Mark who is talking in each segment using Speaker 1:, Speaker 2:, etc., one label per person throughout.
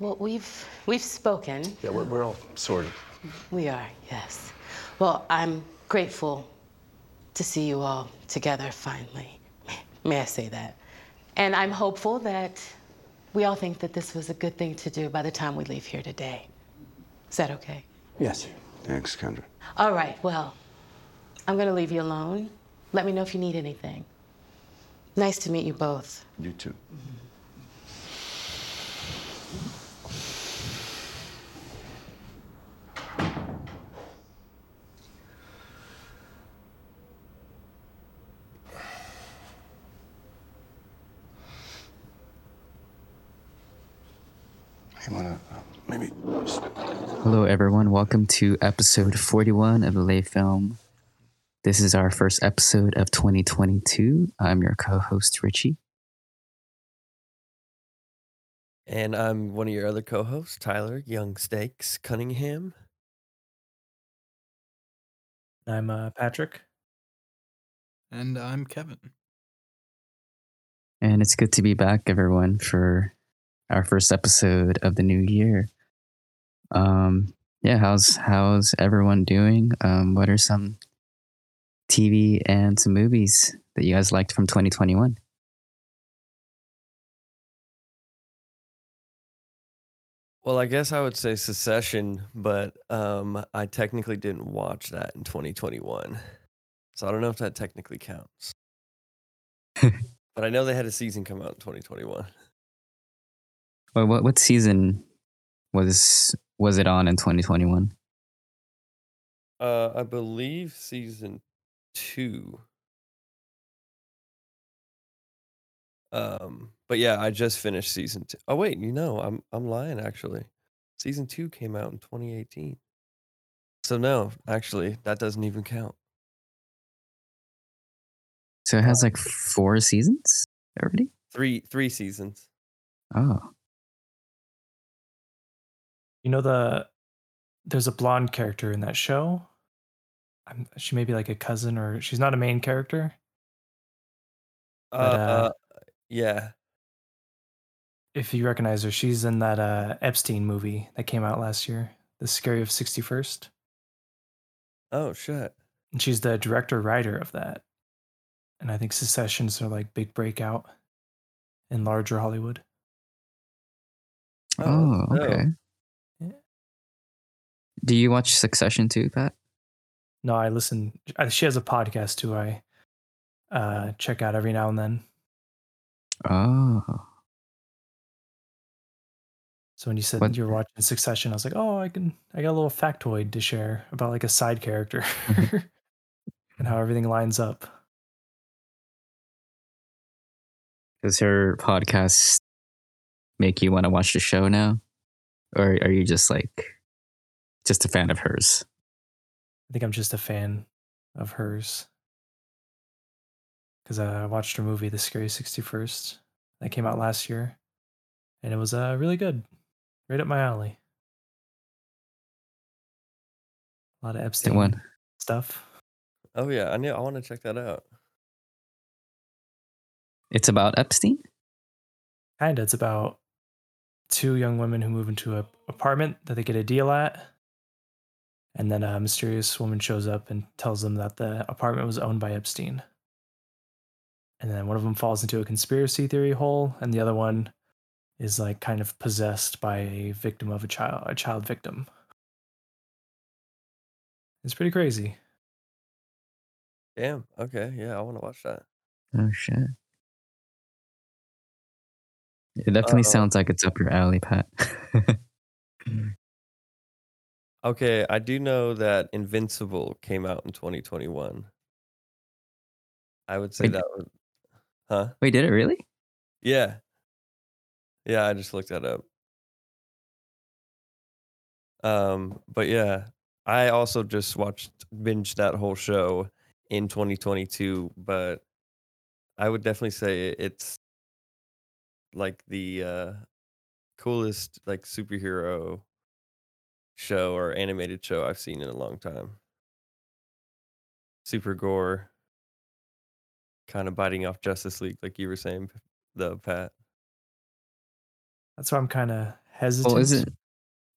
Speaker 1: Well, we've we've spoken.
Speaker 2: Yeah, we're, we're all sorted.
Speaker 1: We are, yes. Well, I'm grateful to see you all together finally. May I say that? And I'm hopeful that we all think that this was a good thing to do by the time we leave here today. Is that okay?
Speaker 2: Yes.
Speaker 3: Thanks, Kendra.
Speaker 1: All right, well, I'm going to leave you alone. Let me know if you need anything. Nice to meet you both.
Speaker 3: You too. You
Speaker 4: Welcome to episode 41 of the Lay Film. This is our first episode of 2022. I'm your co host, Richie.
Speaker 5: And I'm one of your other co hosts, Tyler Young Stakes Cunningham.
Speaker 6: I'm uh, Patrick.
Speaker 7: And I'm Kevin.
Speaker 4: And it's good to be back, everyone, for our first episode of the new year. Um, yeah, how's how's everyone doing? Um, what are some TV and some movies that you guys liked from 2021?
Speaker 5: Well, I guess I would say Succession, but um, I technically didn't watch that in 2021. So I don't know if that technically counts. but I know they had a season come out in 2021.
Speaker 4: Well, what what season was was it on in 2021?
Speaker 5: Uh, I believe season two. Um, but yeah, I just finished season two. Oh wait, you know, I'm I'm lying actually. Season two came out in 2018. So no, actually, that doesn't even count.
Speaker 4: So it has like four seasons already.
Speaker 5: Three three seasons.
Speaker 4: Oh,
Speaker 6: You know the there's a blonde character in that show. I'm, she may be like a cousin or she's not a main character.
Speaker 5: Uh,
Speaker 6: But, uh,
Speaker 5: uh, yeah.
Speaker 6: If you recognize her, she's in that uh, Epstein movie that came out last year, The Scary of 61st.
Speaker 5: Oh shit.
Speaker 6: And she's the director writer of that. And I think Succession's her like big breakout in larger Hollywood.
Speaker 4: oh,
Speaker 5: dope.
Speaker 4: okay. Do you watch Succession too, Pat?
Speaker 6: No, I listen. She has a podcast too. I uh, check out every now and then.
Speaker 4: Oh,
Speaker 6: So when you said
Speaker 4: What-
Speaker 6: you were watching Succession, I was like, oh, I can. I got a little factoid to share about like a side character and how everything lines up.
Speaker 4: does her podcast make you want to watch the show now, or are you just like just a fan of hers?
Speaker 6: I think I'm just a fan of hers because I watched her movie, The Scary 61st, that came out last year, and it was uh, really good, right up my alley. A lot of Epstein
Speaker 4: one.
Speaker 6: stuff.
Speaker 5: Oh yeah, I knew I want to check that out.
Speaker 4: It's about Epstein.
Speaker 6: Kinda. It's about two young women who move into an apartment that they get a deal at. And then a mysterious woman shows up and tells them that the apartment was owned by Epstein. And then one of them falls into a conspiracy theory hole, and the other one is like kind of possessed by a victim of a child, a child victim. It's pretty crazy.
Speaker 5: Damn. Okay. Yeah, I want to watch that.
Speaker 4: Oh shit! It definitely
Speaker 5: Uh,
Speaker 4: sounds like it's up your alley, Pat.
Speaker 5: Okay, I do know that Invincible came out in 2021. I would say
Speaker 4: Wait.
Speaker 5: that would, huh?
Speaker 4: Wait, did it really?
Speaker 5: Yeah. Yeah, I just looked that up. Um, but yeah, I also just watched binge that whole show in 2022, but I would definitely say it's like the uh coolest like superhero show or animated show I've seen in a long time. Super gore, kind of biting off Justice League, like you were saying, the Pat.
Speaker 6: That's why I'm kind of hesitant.
Speaker 4: Well, isn't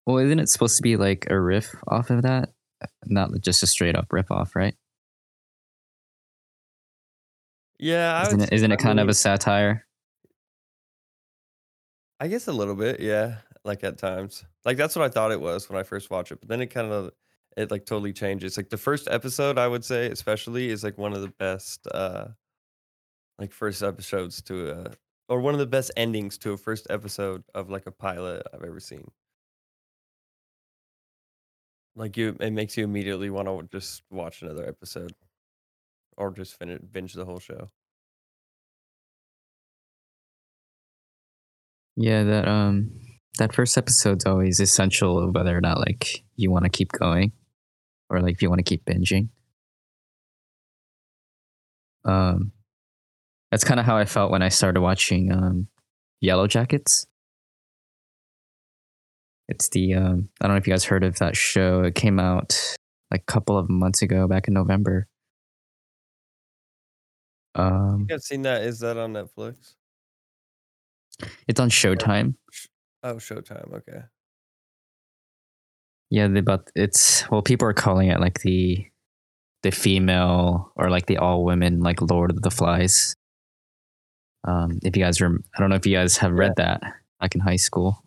Speaker 4: well, isn't it supposed to be like a riff off of that? Not just a straight up rip off, right?
Speaker 5: Yeah, I
Speaker 4: Isn't it, isn't it kind of a satire?
Speaker 5: I guess a little bit, yeah. Like at times, like that's what I thought it was when I first watched it. But then it kind of, it like totally changes. Like the first episode, I would say, especially, is like one of the best, uh like first episodes to a, or one of the best endings to a first episode of like a pilot I've ever seen. Like you, it makes you immediately want to just watch another episode, or just finish binge the whole show.
Speaker 4: Yeah, that um that first episode's always essential of whether or not like you want to keep going or like if you want to keep binging. Um that's kind of how I felt when I started watching um Yellow Jackets. It's the um I don't know if you guys heard of that show. It came out like a couple of months ago back in November. Um
Speaker 5: You guys seen that? Is that on Netflix?
Speaker 4: it's on Showtime.
Speaker 5: Oh, Showtime. Okay.
Speaker 4: Yeah, but it's well, people are calling it like the the female or like the all women like Lord of the Flies. Um, if you guys are, I don't know if you guys have read that like in high school.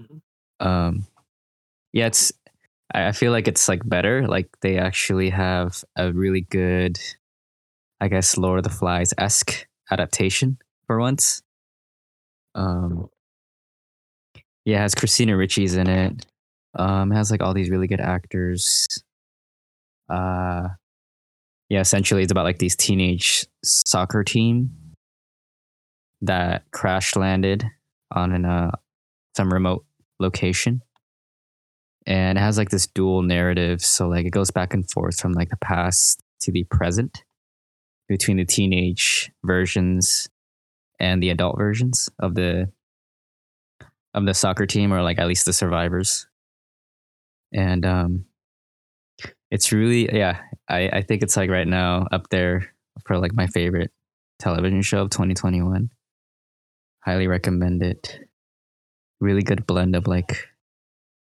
Speaker 6: Mhm.
Speaker 4: Um, yeah, it's I, I feel like it's like better. Like they actually have a really good, I guess, Lord of the Flies esque adaptation for once. Um, yeah, has Christina Ricci's in it. Um, has like all these really good actors. Uh, yeah, essentially it's about like these teenage soccer team that crash landed on an uh some remote location, and it has like this dual narrative. So like it goes back and forth from like the past to the present between the teenage versions and the adult versions of the of the soccer team or like at least the survivors. And um it's really yeah i i think it's like right now up there for like my favorite television show of 2021 highly recommend it. Really good blend of like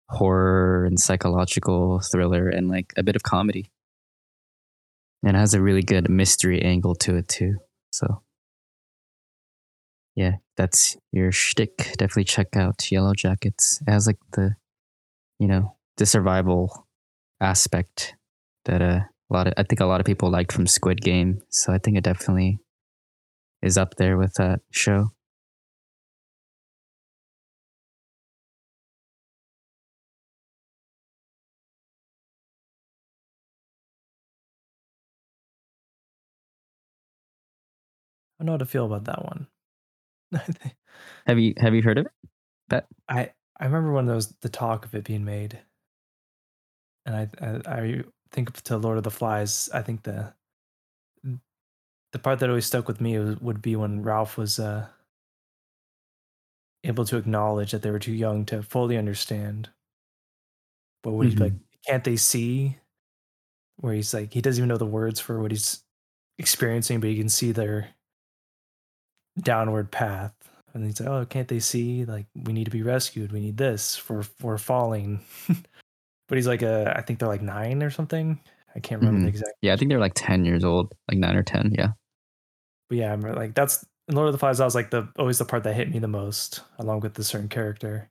Speaker 4: horror and psychological thriller and like a bit of comedy. And it has a really good mystery angle to it too so yeah, that's your shtick. Definitely check out Yellow Jackets. It has like the, you know, the survival aspect that uh, a lot of I think a lot of people liked from Squid Game. So I think it definitely is up there with that show.
Speaker 6: I don't know how to feel about that one.
Speaker 4: Have you have you heard of it?
Speaker 6: I I remember when there was the talk of it being made, and I I, I think to Lord of the Flies. I think the the part that always stuck with me was, would be when Ralph was uh, able to acknowledge that they were too young to fully understand. But when he's like, can't they see? Where he's like, he doesn't even know the words for what he's experiencing, but he can see their downward path. And he's like, oh, can't they see? Like, we need to be rescued. We need this for we're falling. but he's like, uh, I think they're like nine or something. I can't remember
Speaker 4: Mhm.
Speaker 6: the exact.
Speaker 4: Yeah, I think they're like ten years old, like nine or ten. Yeah.
Speaker 6: But yeah, I'm like that's in Lord of the Flies. That was like the always the part that hit me the most, along with the certain character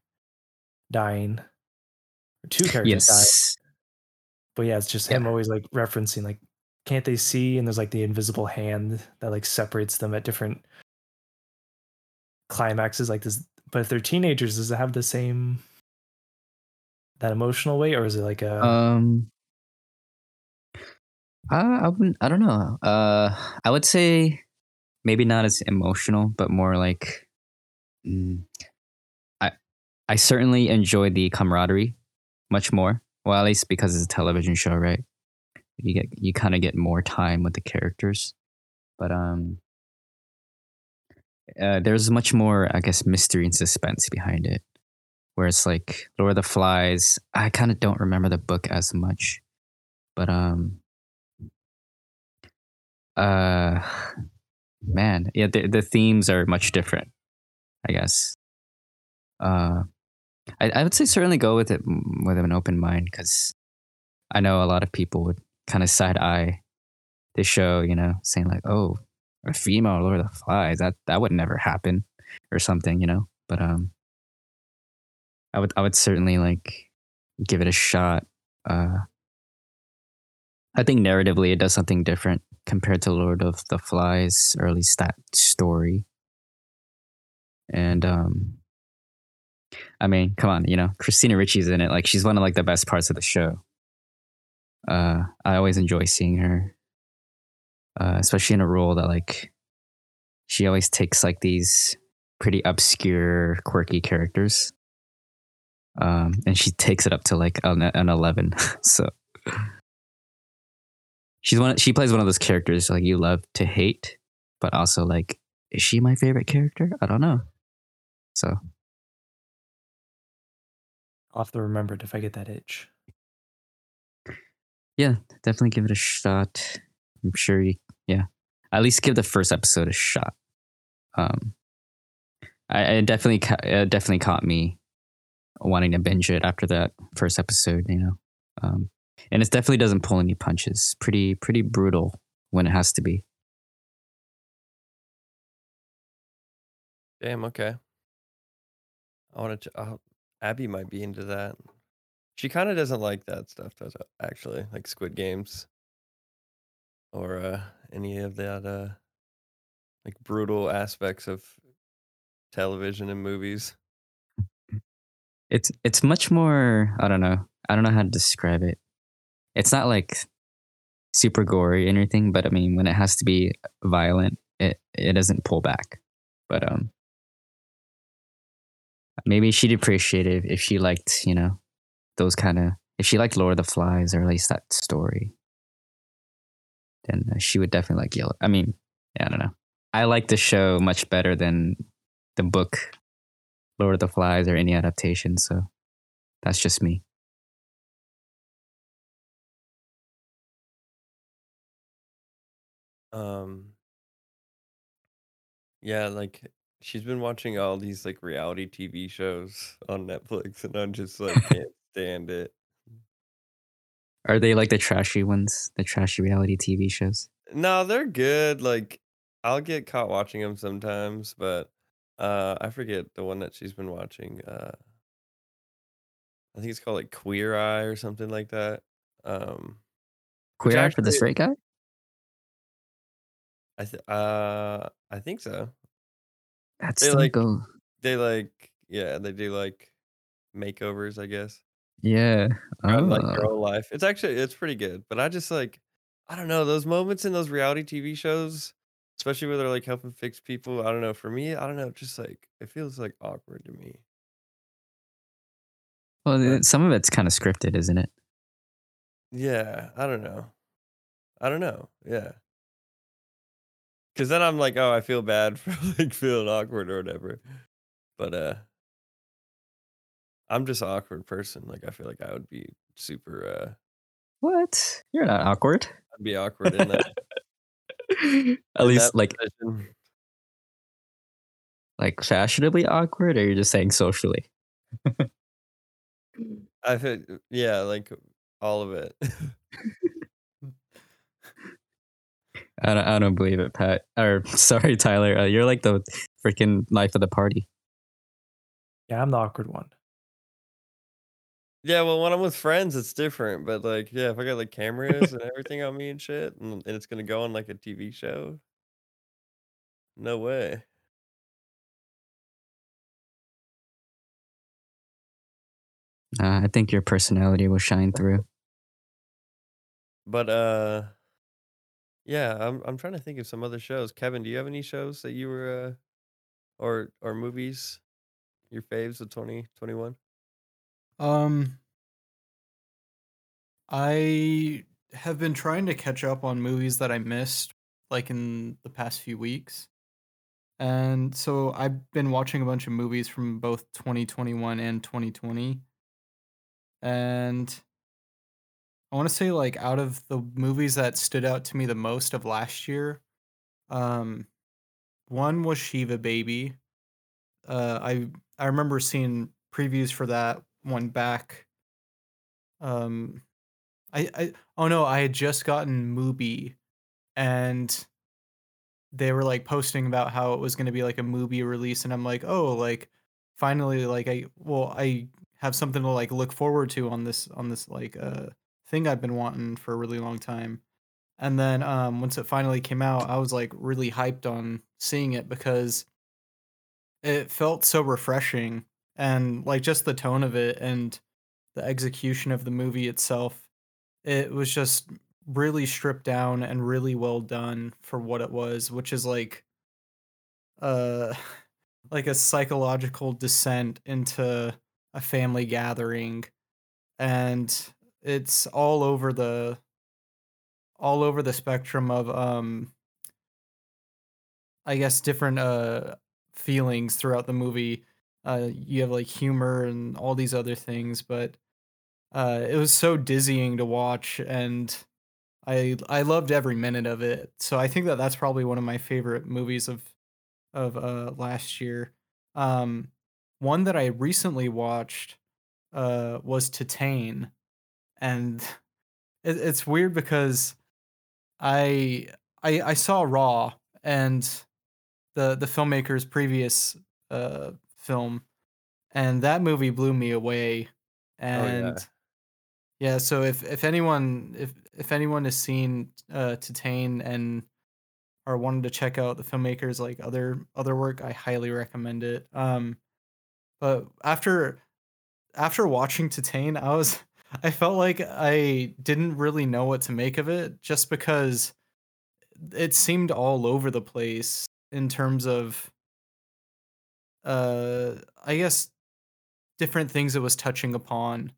Speaker 6: dying, or two characters dying. But yeah, it's just him
Speaker 4: Yeah.
Speaker 6: always like referencing like, can't they see? And there's like the invisible hand that like separates them at different climaxes. Like this, but if they're teenagers, does it have the same that emotional weight, or is it like a
Speaker 4: Um. I I wouldn't. I don't know. Uh, I would say maybe not as emotional, but more like. Mm, I I certainly enjoyed the camaraderie much more. Well, at least because it's a television show, right? You get you kind of get more time with the characters, but um, uh, there's much more, I guess, mystery and suspense behind it. Whereas like Lord of the Flies, I kind of don't remember the book as much, but um, uh, man, yeah, the the themes are much different, I guess. uh, I, I would say certainly go with it with an open mind because I know a lot of people would kind of side eye the show, you know, saying like, "Oh, a female Lord of the Flies that that would never happen," or something, you know. But um, I would I would certainly like give it a shot. Uh, I think narratively it does something different compared to Lord of the Flies, or at least that story. And um, I mean, come on, you know, Christina Ricci's in it. Like she's one of like the best parts of the show. Uh, I always enjoy seeing her, uh, especially in a role that like she always takes like these pretty obscure, quirky characters, um, and she takes it up to like an, an eleven. so she's one. She plays one of those characters like you love to hate, but also like, is she my favorite character? I don't know. So
Speaker 6: I'll have to remember it if I get that itch.
Speaker 4: yeah, definitely give it a shot. I'm sure you, yeah, at least give the first episode a shot. Um, I, I definitely, it definitely caught me wanting to binge it after that first episode, you know. Um, and it definitely doesn't pull any punches. Pretty, pretty brutal when it has to be.
Speaker 5: Damn. Okay. I wanted to. Uh, Abby might be into that. She kind of doesn't like that stuff, does it? Actually, like Squid Games or uh, any of that uh, like brutal aspects of television and movies.
Speaker 4: It's it's much more. I don't know. I don't know how to describe it. It's not like super gory or anything, but I mean, when it has to be violent, it it doesn't pull back. But um, maybe she'd appreciate it if she liked, you know, those kind of. If she liked Lord of the Flies or at least that story, then uh, she would definitely like Yellow. I mean, yeah, I don't know. I like the show much better than the book Lord of the Flies or any adaptation. So that's just me.
Speaker 5: Um. Yeah, like she's been watching all these like reality TV shows on Netflix, and I'm just like can't stand it.
Speaker 4: Are they like the trashy ones, the trashy reality TV shows?
Speaker 5: No, they're good. Like I'll get caught watching them sometimes, but uh I forget the one that she's been watching. Uh I think it's called like Queer Eye or something like that. Um
Speaker 4: Queer Eye for the straight guy?
Speaker 5: I th- uh I think so.
Speaker 4: That's
Speaker 5: They like
Speaker 4: go.
Speaker 5: they like yeah, they do like makeovers, I guess.
Speaker 4: Yeah.
Speaker 5: On like
Speaker 4: Oh.
Speaker 5: girl life. It's actually it's pretty good, but I just like I don't know, those moments in those reality TV shows, especially where they're like helping fix people, I don't know, for me, I don't know, just like it feels like awkward to me.
Speaker 4: Well, some of it's kind of scripted, isn't it?
Speaker 5: yeah, I don't know. I don't know. Yeah. Cause then I'm like, oh, I feel bad for like feeling awkward or whatever. But uh I'm just an awkward person. Like I feel like I would be super uh
Speaker 4: What? You're not awkward.
Speaker 5: I'd be awkward in that
Speaker 4: At
Speaker 5: in
Speaker 4: least
Speaker 5: that
Speaker 4: like
Speaker 5: position.
Speaker 4: like fashionably awkward, or you're just saying socially?
Speaker 5: I feel yeah, like all of it.
Speaker 4: I don't, I don't believe it, Pat. Or sorry, Tyler. Uh, you're like the freaking life of the party.
Speaker 6: Yeah, I'm the awkward one.
Speaker 5: Yeah, well when I'm with friends it's different. But like, yeah, if I got like cameras and everything on me and shit and, and it's gonna go on like a TV show. No way.
Speaker 4: Uh, I think your personality will shine through.
Speaker 5: But uh yeah, I'm I'm trying to think of some other shows. Kevin, do you have any shows that you were uh or or movies your faves of 2021?
Speaker 7: Um, I have been trying to catch up on movies that I missed, like in the past few weeks. And so I've been watching a bunch of movies from both 2021 and 2020. And I want to say, like, out of the movies that stood out to me the most of last year, um, one was Shiva Baby. uh, I I remember seeing previews for that one back. Um, I I oh no, I had just gotten Mubi, and they were like posting about how it was going to be like a movie release, and I'm like, oh, like finally, like I well, I have something to like look forward to on this on this like uh thing I've been wanting for a really long time. And then um once it finally came out, I was like really hyped on seeing it because it felt so refreshing and like just the tone of it and the execution of the movie itself it was just really stripped down and really well done for what it was which is like uh like a psychological descent into a family gathering and it's all over the all over the spectrum of um I guess different uh feelings throughout the movie. Uh you have like humor and all these other things, but uh it was so dizzying to watch and I I loved every minute of it. So I think that that's probably one of my favorite movies of of uh last year. Um one that I recently watched uh was Titane and it, it's weird because I I I saw Raw and the the filmmaker's previous uh film and that movie blew me away and yeah. so if if anyone if if anyone has seen uh Titane and or wanted to check out the filmmaker's like other other work, I highly recommend it. Um but after after watching Titane, I was I felt like I didn't really know what to make of it just because it seemed all over the place in terms of uh I guess different things it was touching upon.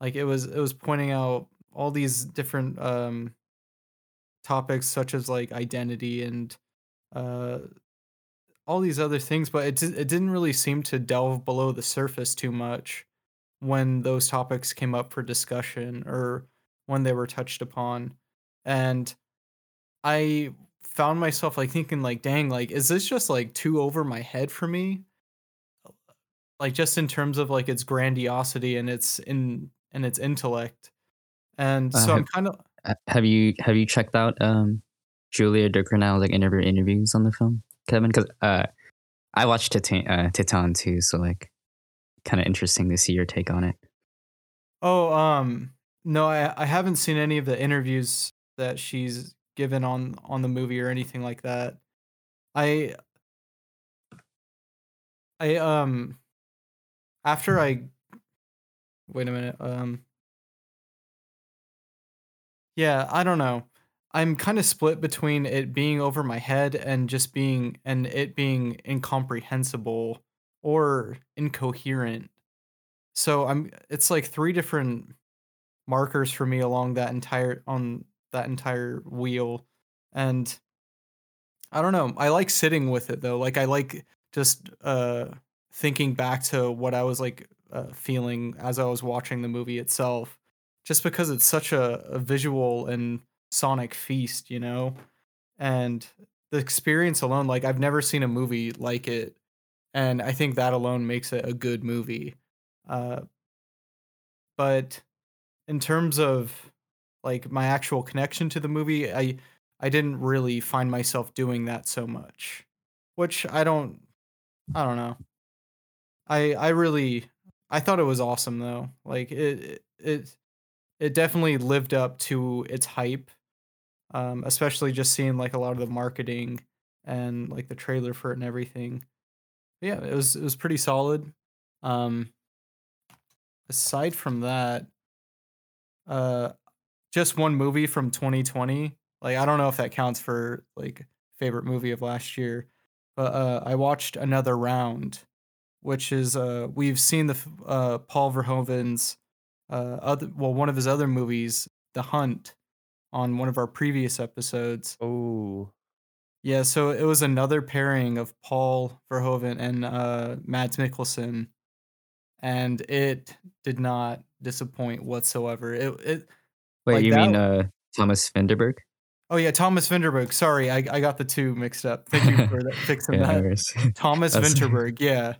Speaker 7: Like it was it was pointing out all these different um topics such as like identity and uh all these other things, but it it didn't really seem to delve below the surface too much when those topics came up for discussion or when they were touched upon. And I found myself like thinking like dang like is this just like too over my head for me like just in terms of like its grandiosity and its in and its intellect and
Speaker 4: Uh,
Speaker 7: so i'm kind of
Speaker 4: have you have you checked out um Julia Ducournau's like interview interviews on the film, Kevin? Because uh, I watched Titane uh, Titane too, so like kind of interesting to see your take on it.
Speaker 7: oh um no i i haven't seen any of the interviews that she's given on on the movie or anything like that i i um after i wait a minute um Yeah, I don't know. I'm kind of split between it being over my head and just being and it being incomprehensible or incoherent. So I'm it's like three different markers for me along that entire on that entire wheel and I don't know. I like sitting with it though. Like I like just uh thinking back to what I was like uh, feeling as I was watching the movie itself just because it's such a, a visual and sonic feast, you know? And the experience alone, like I've never seen a movie like it. And I think that alone makes it a good movie. Uh, but in terms of like my actual connection to the movie, I I didn't really find myself doing that so much. Which I don't I don't know. I I really I thought it was awesome though. Like it it, it it definitely lived up to its hype. Um, especially just seeing like a lot of the marketing and like the trailer for it and everything. But yeah, it was it was pretty solid. Um, aside from that, uh, just one movie from 2020. Like I don't know if that counts for like favorite movie of last year, but uh, I watched another round, which is uh we've seen the uh Paul Verhoeven's uh other well one of his other movies, The Hunt, on one of our previous episodes.
Speaker 5: Oh,
Speaker 7: Yeah, so it was another pairing of Paul Verhoeven and uh Mads Mikkelsen, and it did not disappoint whatsoever. It it
Speaker 4: Wait,
Speaker 7: like
Speaker 4: you
Speaker 7: that
Speaker 4: mean uh Thomas Vinterberg?
Speaker 7: Oh yeah, Thomas Vinterberg. Sorry, I, I got the two mixed up. Thank you for that, fixing
Speaker 4: Yeah,
Speaker 7: that. Thomas Vinterberg. Yeah,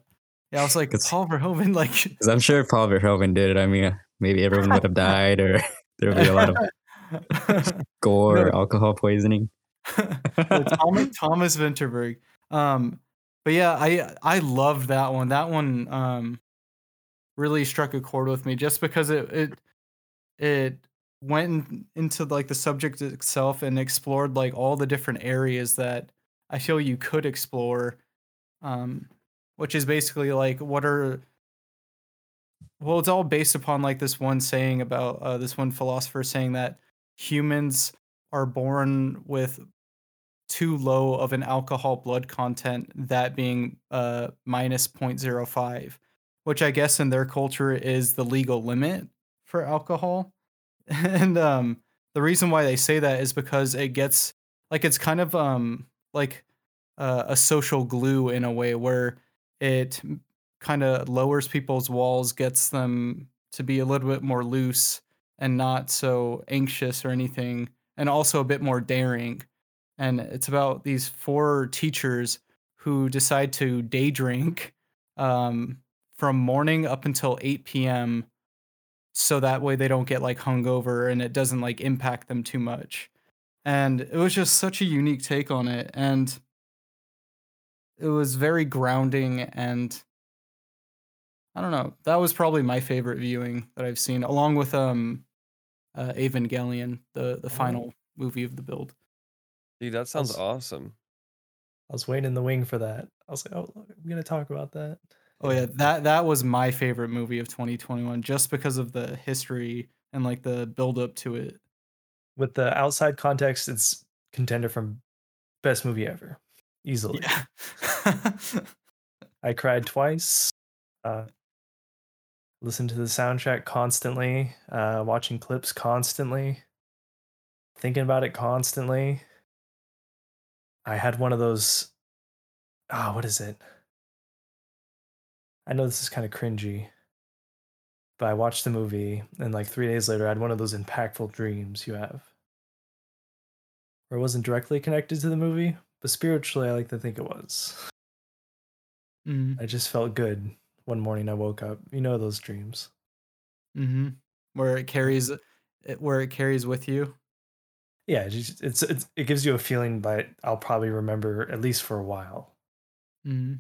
Speaker 7: Yeah, I was like,
Speaker 4: It's-
Speaker 7: Paul Verhoeven, like,
Speaker 4: Because I'm sure if Paul Verhoeven did it, I mean, maybe everyone would have died, or there would be a lot of gore,
Speaker 7: No.
Speaker 4: alcohol poisoning.
Speaker 7: Thomas, Thomas Vinterberg. Um, but yeah, I I loved that one. That one um really struck a chord with me just because it it it went in- into like the subject itself and explored like all the different areas that I feel you could explore. Um, which is basically like what are well, it's all based upon like this one saying about uh, this one philosopher saying that humans are born with too low of an alcohol blood content, that being uh, minus 0.05, which I guess in their culture is the legal limit for alcohol. And um, the reason why they say that is because it gets like it's kind of um, like uh, a social glue in a way where it kind of lowers people's walls, gets them to be a little bit more loose and not so anxious or anything, and also a bit more daring. And it's about these four teachers who decide to day drink um, from morning up until 8 p.m. so that way they don't get like hungover and it doesn't like impact them too much. And it was just such a unique take on it. And it was very grounding and I don't know. That was probably my favorite viewing that I've seen, along with um uh Evangelion, the the final movie of the build.
Speaker 5: Dude, that sounds
Speaker 6: That's-
Speaker 5: awesome.
Speaker 6: I was waiting in the wing for that. I was like, oh, look, I'm gonna talk about that.
Speaker 7: Oh yeah, that that was my favorite movie of 2021 just because of the history and like the build up to it.
Speaker 6: With the outside context, it's contender from best movie ever, easily.
Speaker 7: Yeah.
Speaker 6: I cried twice. Uh, listened to the soundtrack constantly. Uh, watching clips constantly. Thinking about it constantly. I had one of those. Ah, what is it? I know this is kind of cringy, but I watched the movie and like three days later, I had one of those impactful dreams you have. Where it wasn't directly connected to the movie, but spiritually, I like to think it was.
Speaker 7: mm-hmm.
Speaker 6: I just felt good one morning. I woke up. You know those dreams.
Speaker 7: mm-hmm. Where it carries it where it carries with you.
Speaker 6: Yeah, it it's, it's it gives you a feeling but I'll probably remember at least for a while.
Speaker 7: Mm-hmm.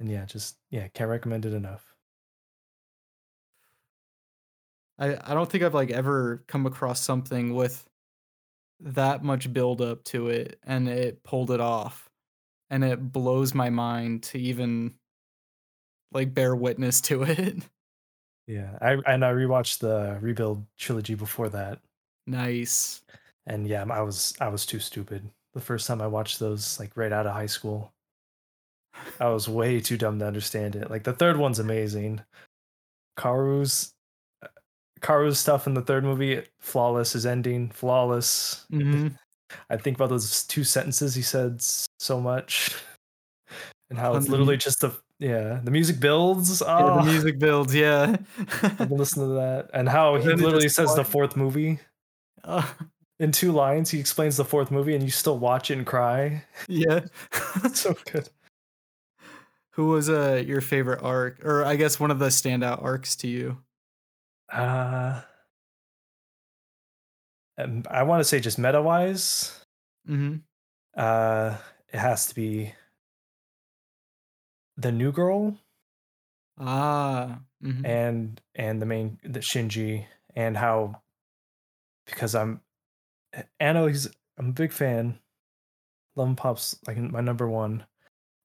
Speaker 6: And yeah, just yeah, can't recommend it enough.
Speaker 7: I, I don't think I've like ever come across something with that much build up to it and it pulled it off. And it blows my mind to even like bear witness to it.
Speaker 6: Yeah, I and I rewatched the rebuild trilogy before that,
Speaker 7: nice.
Speaker 6: and yeah, I was I was too stupid the first time I watched those, like right out of high school. I was way too dumb to understand it. Like the third one's amazing. Kaworu's Kaworu's stuff in the third movie, flawless. His ending, flawless.
Speaker 7: hmm
Speaker 6: I think about those two sentences he said so much, and how it's literally just the yeah the music builds.
Speaker 7: Yeah,
Speaker 6: Oh,
Speaker 7: the music builds, yeah.
Speaker 6: Listening to that, and how he literally says the fourth movie
Speaker 7: Uh,
Speaker 6: in two lines. He explains the fourth movie, and you still watch it and cry.
Speaker 7: yeah.
Speaker 6: So good.
Speaker 7: Who was uh your favorite arc, or I guess one of the standout arcs to you?
Speaker 6: Uh, um, I want to say just meta wise,
Speaker 7: Mm-hmm.
Speaker 6: uh, it has to be the new girl
Speaker 7: Ah. mhm.
Speaker 6: and and the main the Shinji and how because I'm Anno he's I'm a big fan. Love and Pop's like my number one.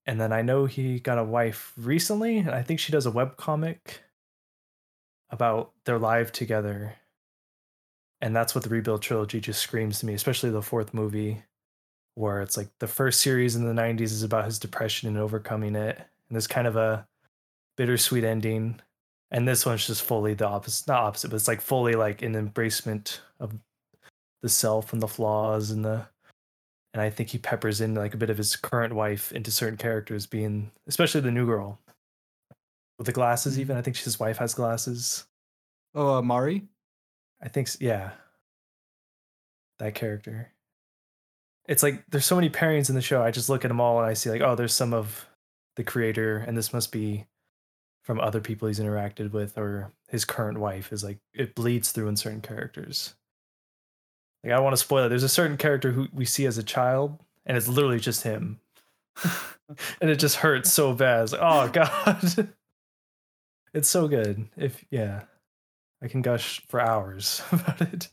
Speaker 6: And then I know he got a wife recently, and I think she does a web comic about their life together. And that's what the rebuild trilogy just screams to me, especially the fourth movie, where it's like the first series in the 90s is about his depression and overcoming it. And there's kind of a bittersweet ending. And this one's just fully the opposite, not opposite, but it's like fully like an embracement of the self and the flaws and the and I think he peppers in like a bit of his current wife into certain characters being especially the new girl. With the glasses
Speaker 7: Mhm.
Speaker 6: even. I think his wife has glasses.
Speaker 7: Oh, uh, Mari.
Speaker 6: I think s- yeah. That character. It's like there's so many pairings in the show. I just look at them all and I see like, oh, there's some of the creator, and this must be from other people he's interacted with or his current wife is like it bleeds through in certain characters. Like I don't want to spoil it. There's a certain character who we see as a child, and it's literally just him, and it just hurts so bad. It's like, oh god, it's so good. If yeah, I can gush for hours about it.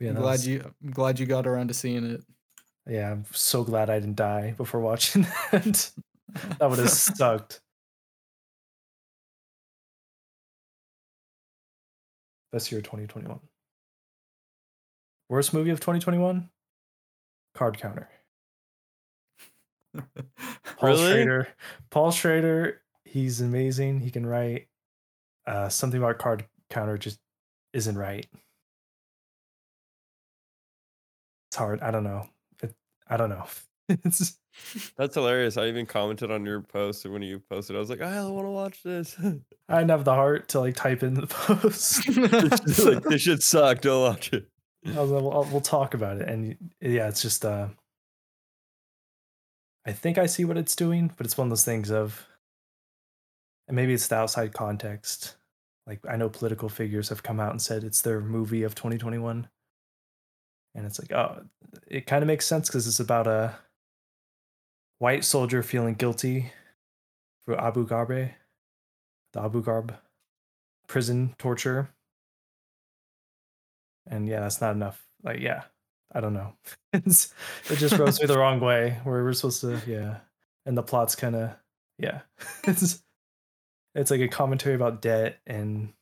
Speaker 6: Yeah,
Speaker 7: I'm glad
Speaker 6: was-
Speaker 7: you I'm glad you got around to seeing it.
Speaker 6: Yeah, I'm so glad I didn't die before watching that. that would have sucked. Best year 2021. Worst movie of 2021? Card Counter. Paul
Speaker 5: Really?
Speaker 6: Schrader. Paul Schrader, he's amazing. He can write. Uh, something about Card Counter just isn't right. It's hard. I don't know. It, I don't know. it's
Speaker 5: That's hilarious. I even commented on your post when you posted. I was like, I want to watch this.
Speaker 6: I didn't have the heart to like type in the post.
Speaker 5: like, this shit suck. Don't watch it.
Speaker 6: I was like, well, I'll- we'll talk about it. And yeah, it's just uh I think I see what it's doing, but it's one of those things of and maybe it's the outside context. Like I know political figures have come out and said it's their movie of 2021. And it's like, oh, it kind of makes sense because it's about a white soldier feeling guilty for Abu Ghraib, the Abu Ghraib prison torture and yeah, that's not enough. Like, yeah, I don't know. it just rubs me the wrong way. Where we're supposed to, yeah, and the plot's kind of, yeah, it's it's like a commentary about debt and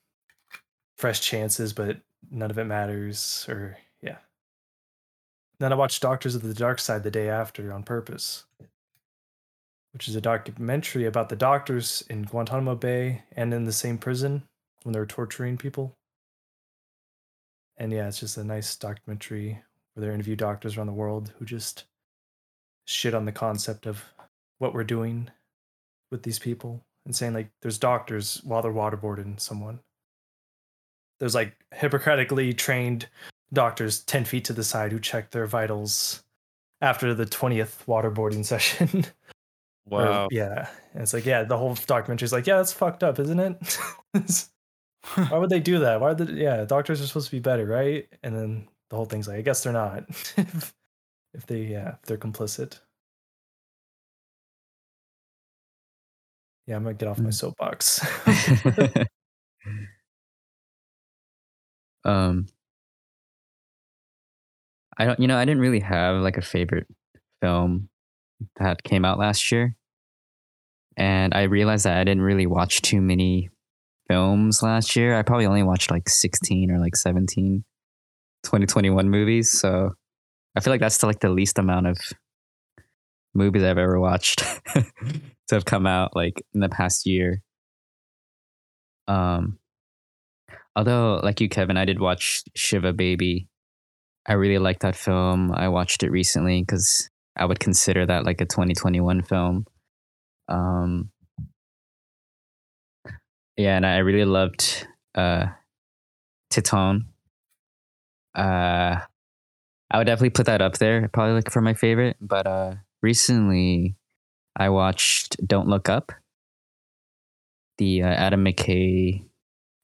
Speaker 6: fresh chances, but none of it matters. Or yeah. Then I watched Doctors of the Dark Side the day after on purpose, which is a documentary about the doctors in Guantanamo Bay and in the same prison when they were torturing people and yeah, it's just a nice documentary where they interview doctors around the world who just shit on the concept of what we're doing with these people and saying like there's doctors while they're waterboarding someone. There's like Hippocratically trained doctors 10 feet to the side who check their vitals after the 20th waterboarding session. Or-
Speaker 5: Wow.
Speaker 6: yeah. And it's like, yeah, the whole documentary is like, yeah, that's fucked up, isn't it? Why would they do that? Why would they, yeah, doctors are supposed to be better, right? And then the whole thing's like, I guess they're not. if, if they yeah, if they're complicit. Yeah, I'm gonna get off my
Speaker 4: Mm.
Speaker 6: soapbox.
Speaker 4: um I don't you know, I didn't really have like a favorite film that came out last year. And I realized that I didn't really watch too many films last year. I probably only watched like 16 or like 17 2021 movies, so I feel like that's the, like the least amount of movies I've ever watched to have come out like in the past year. Um although like you Kevin, I did watch Shiva Baby. I really liked that film. I watched it recently cuz I would consider that like a 2021 film. Um yeah, and I really loved uh Titane. Uh I would definitely put that up there, probably like for my favorite. But uh recently I watched Don't Look Up, the uh, Adam McKay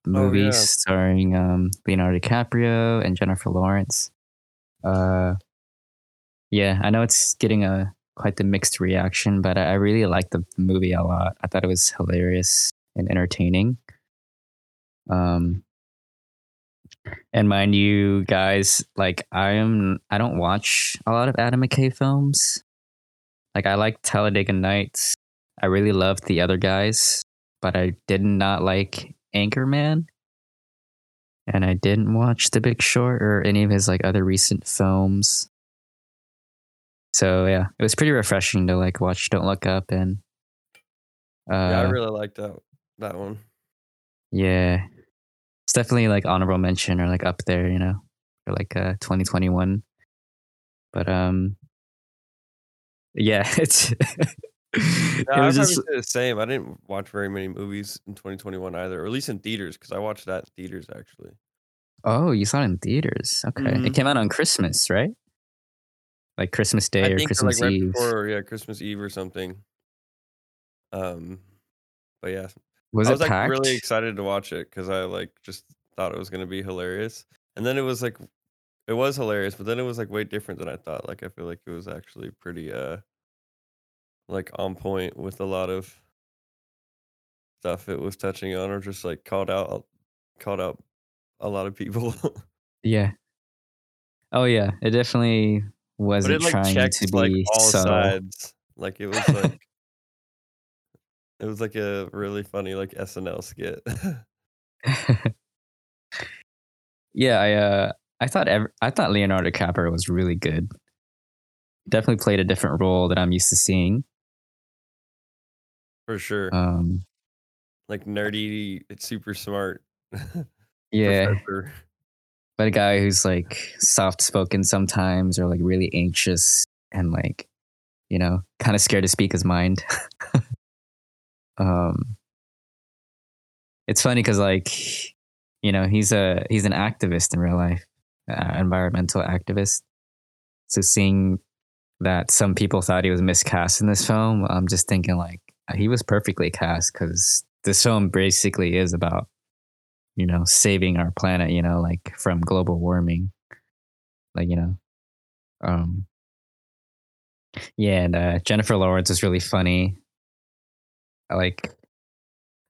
Speaker 4: movie
Speaker 5: yeah.
Speaker 4: starring um, Leonardo DiCaprio and Jennifer Lawrence. Uh, yeah, I know it's getting a quite the mixed reaction, but I, I really liked the movie a lot. I thought it was hilarious and entertaining. Um, and mind you, guys, like I am, I don't watch a lot of Adam McKay films. Like I like Talladega Nights. I really loved the other guys, but I did not like Anchorman. And I didn't watch The Big Short or any of his like other recent films. So yeah, it was pretty refreshing to like watch Don't Look Up and uh
Speaker 5: yeah, I really liked that that one.
Speaker 4: yeah. It's definitely like honorable mention or like up there, you know, for like uh 2021. But um yeah, it's it was just
Speaker 5: the same. I didn't watch very many movies in 2021 either, or at least in theaters, because I watched that in theaters actually.
Speaker 4: Oh, you saw it in theaters. Okay.
Speaker 5: Mhm.
Speaker 4: It came out on Christmas, right? like Christmas Day
Speaker 5: I
Speaker 4: or Christmas
Speaker 5: like right
Speaker 4: Eve.
Speaker 5: before yeah Christmas Eve or something. Um, but yeah,
Speaker 4: was
Speaker 5: I
Speaker 4: it
Speaker 5: was like
Speaker 4: packed?
Speaker 5: really excited to watch it because I like just thought it was gonna be hilarious, and then it was like it was hilarious, but then it was like way different than I thought. Like I feel like it was actually pretty uh like on point with a lot of stuff it was touching on or just like called out called out a lot of people.
Speaker 4: Yeah. Oh yeah, it definitely wasn't
Speaker 5: it like
Speaker 4: trying
Speaker 5: checked
Speaker 4: to
Speaker 5: like
Speaker 4: be
Speaker 5: all
Speaker 4: subtle.
Speaker 5: sides. Like it was like it was like a really funny like SNL skit.
Speaker 4: yeah, I uh, I thought ev- I thought Leonardo DiCaprio was really good. Definitely played a different role that I'm used to seeing.
Speaker 5: For sure.
Speaker 4: Um,
Speaker 5: like nerdy, it's super smart.
Speaker 4: yeah,
Speaker 5: professor.
Speaker 4: but a guy who's like soft spoken sometimes, or like really anxious and like, you know, kind of scared to speak his mind. Um, it's funny because like, you know, he's a he's an activist in real life, uh, environmental activist. So seeing that some people thought he was miscast in this film, I'm just thinking like he was perfectly cast because this film basically is about you know saving our planet you know like from global warming like you know um yeah and uh jennifer lawrence is really funny I like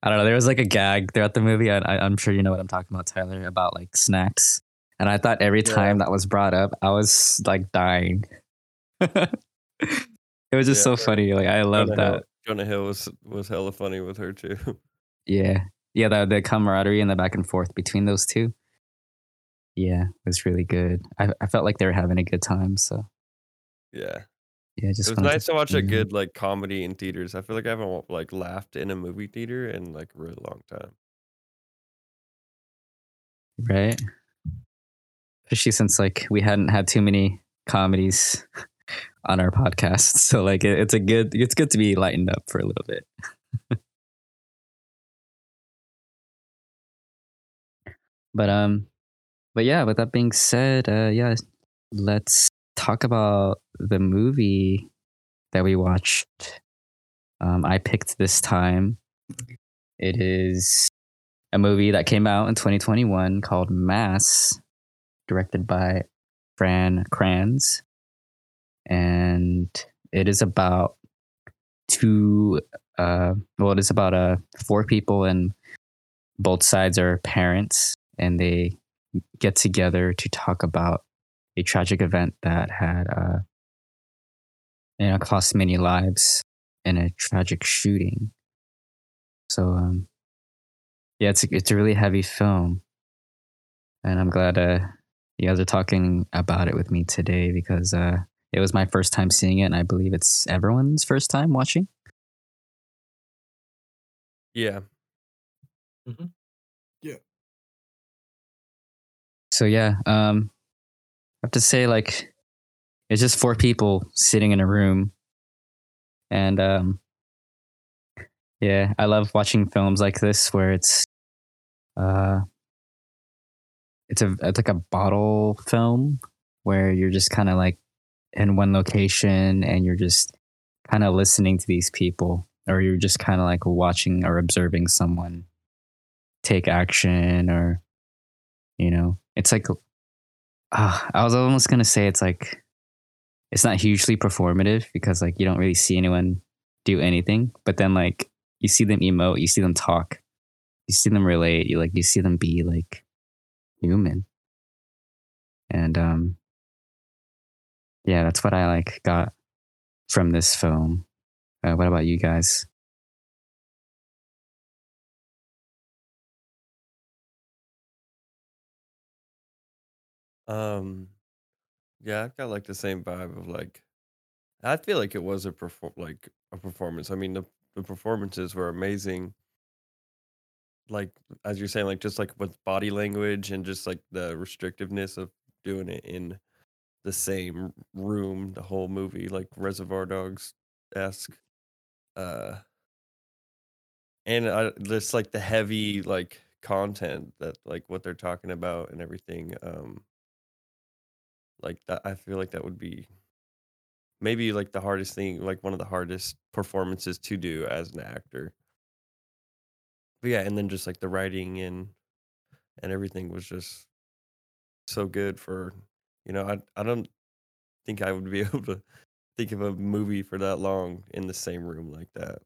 Speaker 4: i don't know there was like a gag throughout the movie I, I, i'm sure you know what i'm talking about tyler about like snacks and i thought every
Speaker 5: Yeah.
Speaker 4: time that was brought up i was like dying it was just
Speaker 5: Yeah.
Speaker 4: so funny like i love that
Speaker 5: Hill, Jonah Hill was was hella funny with her too.
Speaker 4: Yeah. Yeah, the the camaraderie and the back and forth between those two. Yeah, it was really good. I, I felt like they were having a good time. So
Speaker 5: yeah.
Speaker 4: Yeah, just
Speaker 5: It was nice to watch a good like comedy in theaters. I feel like I haven't like laughed in a movie theater in like a really long time.
Speaker 4: right. Especially since like we hadn't had too many comedies on our podcast, so like it, it's a good it's good to be lightened up for a little bit. but um, but yeah. With that being said, uh, yeah, let's talk about the movie that we watched. Um, I picked this time. It is a movie that came out in 2021 called Mass, directed by Fran Kranz. And it is about two, uh, well, it is about uh, four people, and both sides are parents, and they get together to talk about a tragic event that had, uh, you know, cost many lives in a tragic shooting. So, um, yeah, it's a, it's a really heavy film, and I'm glad uh, you guys are talking about it with me today because uh, it was my first time seeing it, and I believe it's everyone's first time watching.
Speaker 5: Yeah. Yeah.
Speaker 4: So yeah, um, I have to say like it's just four people sitting in a room, and um, yeah, I love watching films like this where it's uh, it's a it's like a bottle film where you're just kind of like in one location and you're just kind of listening to these people, or you're just kind of like watching or observing someone take action or you know it's like uh, i was almost to say it's like it's not hugely performative because like you don't really see anyone do anything but then like you see them emote you see them talk you see them relate you like you see them be like human. And um yeah that's what i like got from this film. Uh, what about you guys
Speaker 5: Um yeah, I've got like the same vibe of like I feel like it was a perform like a performance. I mean the the performances were amazing. Like as you're saying, like just like with body language and just like the restrictiveness of doing it in the same room the whole movie, like Reservoir Dogs esque. Uh and I, just like the heavy like content that like what they're talking about and everything. Um like that I feel like that would be maybe like the hardest thing, like one of the hardest performances to do as an actor. But yeah, and then just like the writing and and everything was just so good for you know, I I don't think I would be able to think of a movie for that long in the same room like that.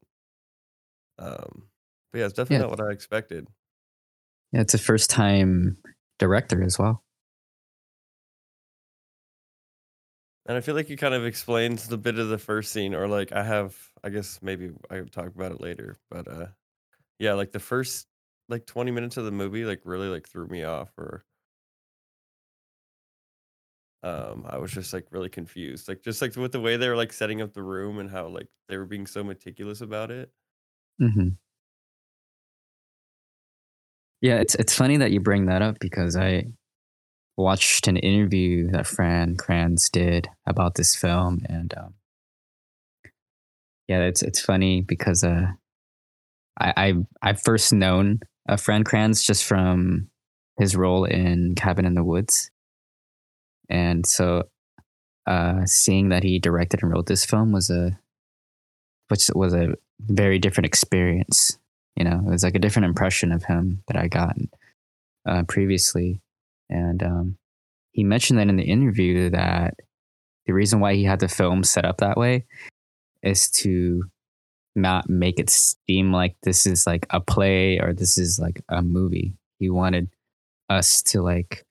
Speaker 5: Um but yeah, it's definitely
Speaker 4: Yeah.
Speaker 5: not what I expected.
Speaker 4: Yeah, it's a first time director as well.
Speaker 5: And I feel like it kind of explains the bit of the first scene, or like I have, I guess maybe I would talk about it later, but uh, yeah, like the first like 20 minutes of the movie, like really like threw me off, or um, I was just like really confused, like just like with the way they were like setting up the room and how like they were being so meticulous about it.
Speaker 4: Mm-hmm. Yeah, it's it's funny that you bring that up because I watched an interview that Fran Kranz did about this film, and um, yeah, it's it's funny because uh, I I I first known uh, Fran Kranz just from his role in Cabin in the Woods, and so uh, seeing that he directed and wrote this film was a which was a very different experience. You know, it was like a different impression of him that I got uh, previously, and um, he mentioned that in the interview that the reason why he had the film set up that way is to not make it seem like this is like a play or this is like a movie. He wanted us to like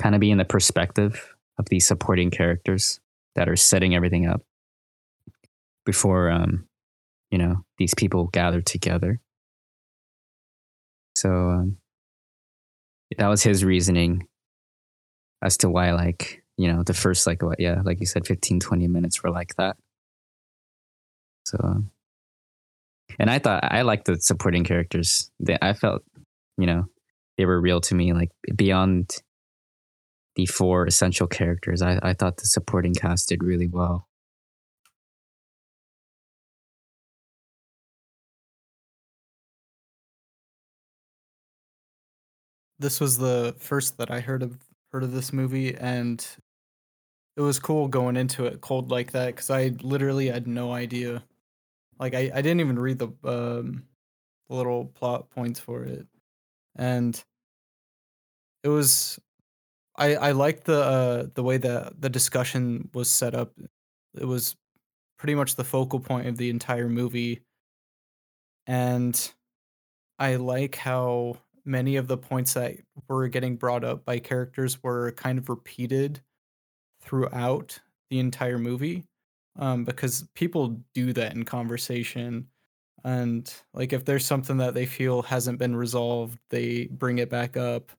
Speaker 4: kind of be in the perspective of these supporting characters that are setting everything up before um you know these people gather together so um that was his reasoning as to why like you know the first like what yeah like you said 15 20 minutes were like that. So and i thought i liked the supporting characters. They, i felt you know they were real to me like beyond the four essential characters. I, I thought the supporting cast did really well
Speaker 7: This was the first that I heard of heard of this movie, and it was cool going into it cold like that because I literally had no idea. Like I, I didn't even read the um the little plot points for it, and it was I I liked the uh the way that the discussion was set up. It was pretty much the focal point of the entire movie, and I like how many of the points that were getting brought up by characters were kind of repeated throughout the entire movie um, because people do that in conversation and like if there's something that they feel hasn't been resolved they bring it back up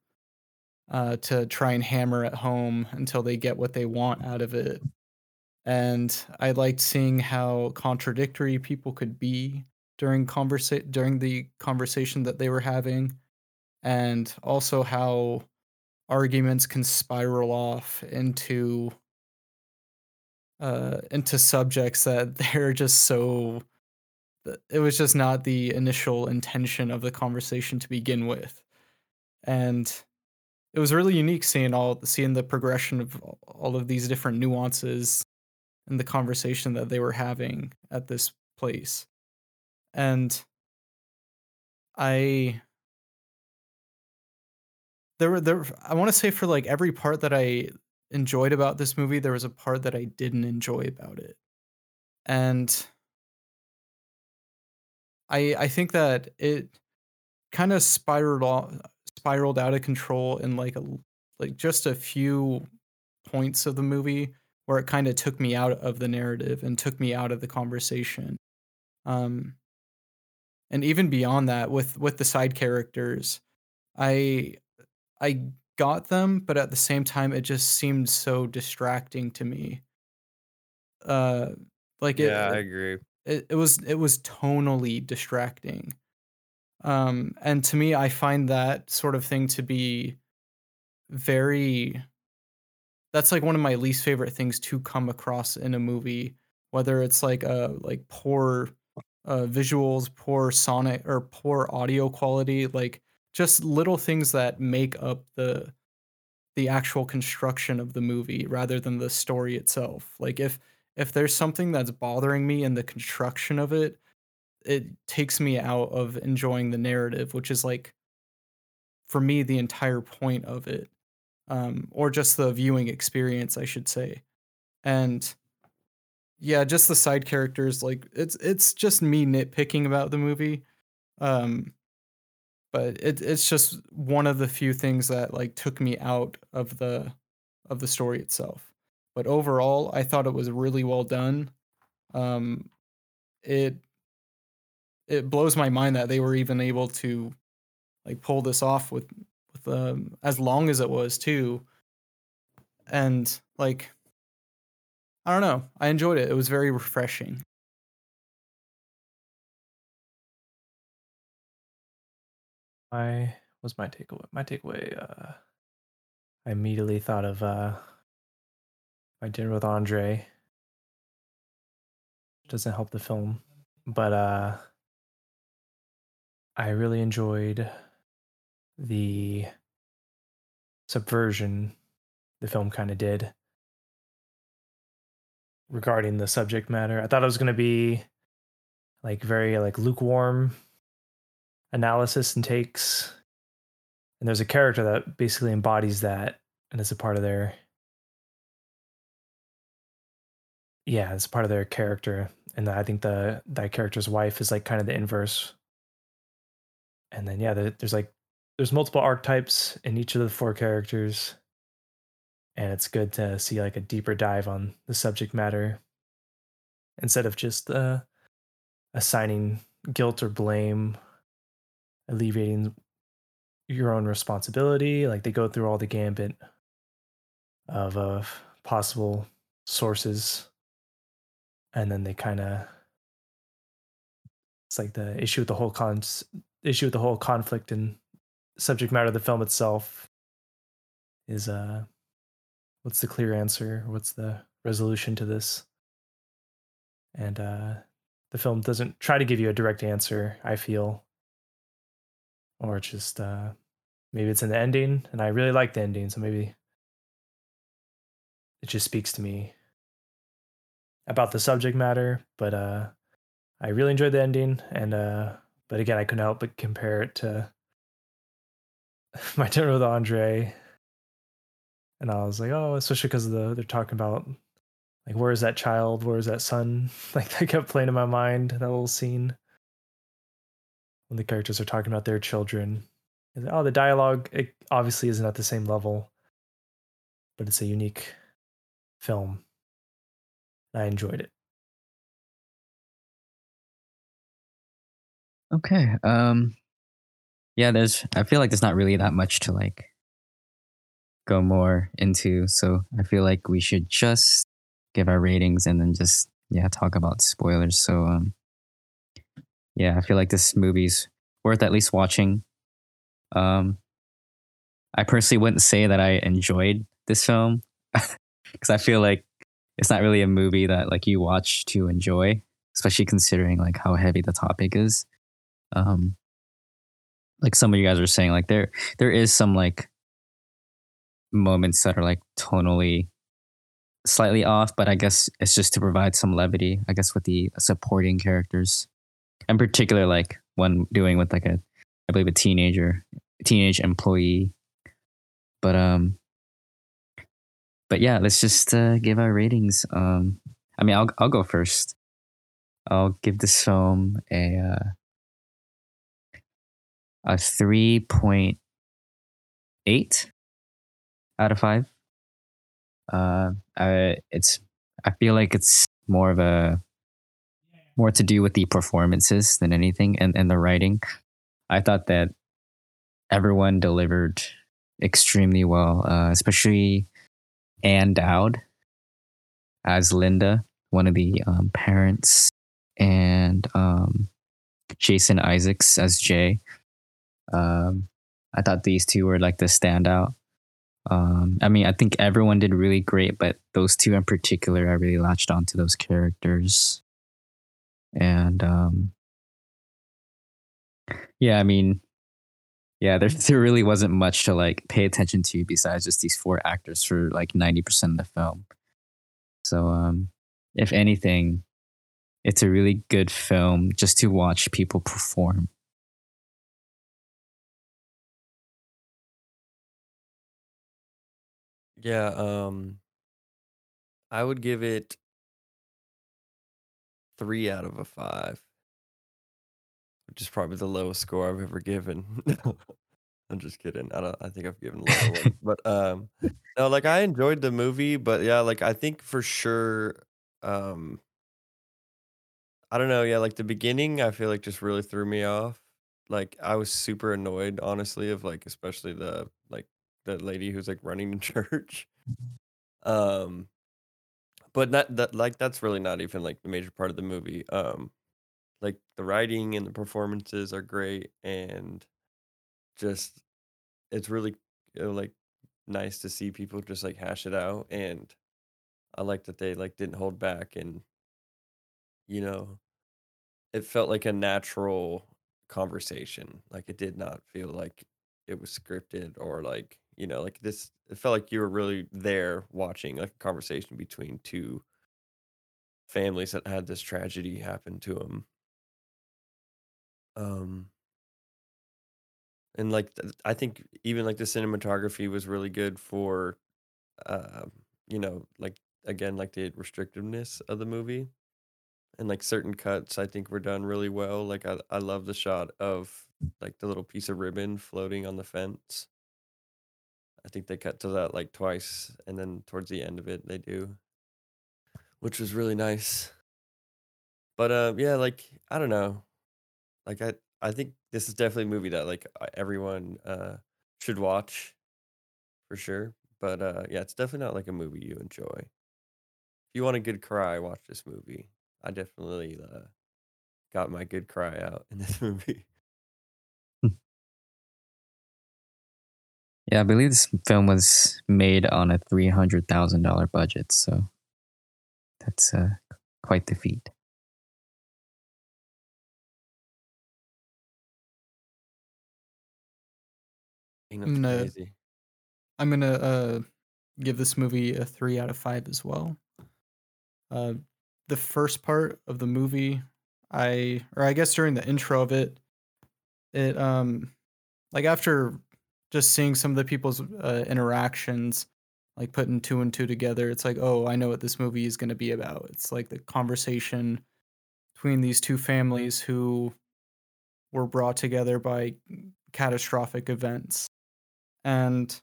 Speaker 7: uh, to try and hammer it home until they get what they want out of it and i liked seeing how contradictory people could be during conversa- during the conversation that they were having and also how arguments can spiral off into uh into subjects that they're just so it was just not the initial intention of the conversation to begin with. And it was really unique seeing all seeing the progression of all of these different nuances in the conversation that they were having at this place. And i there were there I want to say for like every part that I enjoyed about this movie, there was a part that I didn't enjoy about it. And I I think that it kind of spiraled off, spiraled out of control in like a like just a few points of the movie where it kind of took me out of the narrative and took me out of the conversation. Um and even beyond that with with the side characters, I I got them, but at the same time, it just seemed so distracting to me. Uh, like it,
Speaker 5: Yeah, I agree.
Speaker 7: it, it was it was tonally distracting. Um, and to me, I find that sort of thing to be very. That's like one of my least favorite things to come across in a movie, whether it's like a like poor uh, visuals, poor sonic or poor audio quality, like just little things that make up the the actual construction of the movie rather than the story itself. Like if if there's something that's bothering me in the construction of it, it takes me out of enjoying the narrative, which is like for me the entire point of it. Um, or just the viewing experience, I should say. And yeah, just the side characters, like it's it's just me nitpicking about the movie. Um but it it's just one of the few things that like took me out of the of the story itself. But overall, I thought it was really well done. Um it it blows my mind that they were even able to like pull this off with with um as long as it was too. And like I don't know. I enjoyed it. It was very refreshing.
Speaker 6: My was my takeaway. My takeaway. Uh, I immediately thought of uh, my dinner with Andre. Doesn't help the film, but uh, I really enjoyed the subversion the film kind of did regarding the subject matter. I thought it was going to be like very like lukewarm analysis and takes. And there's a character that basically embodies that and it's a part of their yeah, it's part of their character. And I think the that character's wife is like kind of the inverse. And then yeah, there's like there's multiple archetypes in each of the four characters. And it's good to see like a deeper dive on the subject matter instead of just uh, assigning guilt or blame alleviating your own responsibility. Like they go through all the gambit of uh, possible sources, and then they kind of it's like the issue with the whole con issue with the whole conflict and subject matter of the film itself is uh what's the clear answer what's the resolution to this and uh the film doesn't try to give you a direct answer i feel or just uh, maybe it's in the ending, and I really like the ending, so maybe it just speaks to me about the subject matter. But uh, I really enjoyed the ending, and uh, but again, I couldn't help but compare it to my dinner with Andre, and I was like, oh, especially because the they're talking about like where is that child, where is that son? Like that kept playing in my mind that little scene when the characters are talking about their children. Oh, the dialogue it obviously isn't at the same level, but it's a unique film. I enjoyed it.
Speaker 4: Okay. Um yeah, there's I feel like there's not really that much to like go more into, so I feel like we should just give our ratings and then just yeah, talk about spoilers. So um yeah, I feel like this movie's worth at least watching. Um, I personally wouldn't say that I enjoyed this film because I feel like it's not really a movie that like you watch to enjoy, especially considering like how heavy the topic is. Um, like some of you guys are saying, like there there is some like moments that are like tonally slightly off, but I guess it's just to provide some levity. I guess with the supporting characters in particular like one doing with like a I believe a teenager teenage employee. But um but yeah, let's just uh, give our ratings. Um I mean I'll I'll go first. I'll give this film a uh, a 3.8 out of 5. Uh I it's I feel like it's more of a more to do with the performances than anything and, and the writing. I thought that everyone delivered extremely well, uh, especially Ann Dowd as Linda, one of the um, parents, and um, Jason Isaacs as Jay. Um, I thought these two were like the standout. Um, I mean, I think everyone did really great, but those two in particular, I really latched onto those characters and um yeah i mean yeah there, there really wasn't much to like pay attention to besides just these four actors for like 90% of the film so um if anything, it's a really good film just to watch people perform.
Speaker 5: Yeah, um, I would give it three out of a five, which is probably the lowest score I've ever given. I'm just kidding. I don't. I think I've given lower ones, but um, no, like I enjoyed the movie, but yeah, like I think for sure, um, I don't know. Yeah, like the beginning, I feel like just really threw me off. Like I was super annoyed, honestly, of like especially the like the lady who's like running the church. Um, but that that like that's really not even like the major part of the movie. Um, like the writing and the performances are great, and just it's really uh, like nice to see people just like hash it out, and I like that they like didn't hold back, and you know, it felt like a natural conversation. Like it did not feel like it was scripted or like you know like this. It felt like you were really there watching like a conversation between two families that had this tragedy happen to them. Um, and like I think even like the cinematography was really good for, uh, you know, like again like the restrictiveness of the movie and like certain cuts I think were done really well. Like I I love the shot of like the little piece of ribbon floating on the fence. I think they cut to that like twice, and then towards the end of it they do, which was really nice. But uh, yeah, like I don't know, like I I think this is definitely a movie that like uh, everyone uh should watch for sure. But uh, yeah, it's definitely not like a movie you enjoy. If you want a good cry, watch this movie. I definitely uh, got my good cry out in this movie.
Speaker 4: Yeah, I believe this film was made on a three hundred thousand dollar budget, so that's uh, quite the feat.
Speaker 5: Dang, that's
Speaker 7: No.
Speaker 5: crazy.
Speaker 7: I'm gonna uh give this movie a three out of five as well. Uh, the first part of the movie, I or I guess during the intro of it, it um like after just seeing some of the people's uh, interactions, like putting two and two together, it's like, oh, I know what this movie is gonna be about. It's like the conversation between these two families who were brought together by catastrophic events. And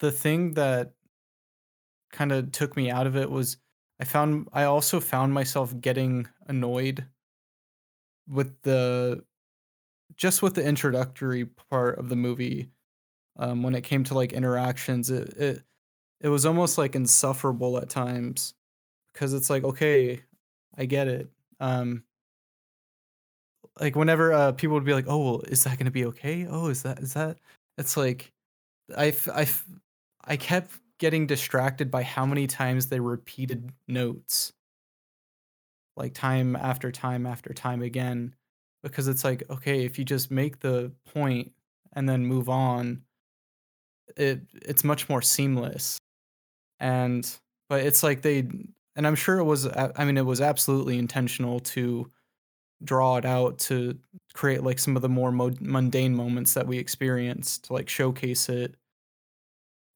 Speaker 7: the thing that kind of took me out of it was I found I also found myself getting annoyed with the just with the introductory part of the movie um, when it came to like interactions it, it it was almost like insufferable at times because it's like okay I get it um like whenever uh, people would be like oh well is that gonna be okay? Oh is that is that it's like I I I kept getting distracted by how many times they repeated notes like time after time after time again because it's like okay if you just make the point and then move on it it's much more seamless. And but it's like they and i'm sure it was i mean it was absolutely intentional to draw it out to create like some of the more mo- mundane moments that we experienced to like showcase it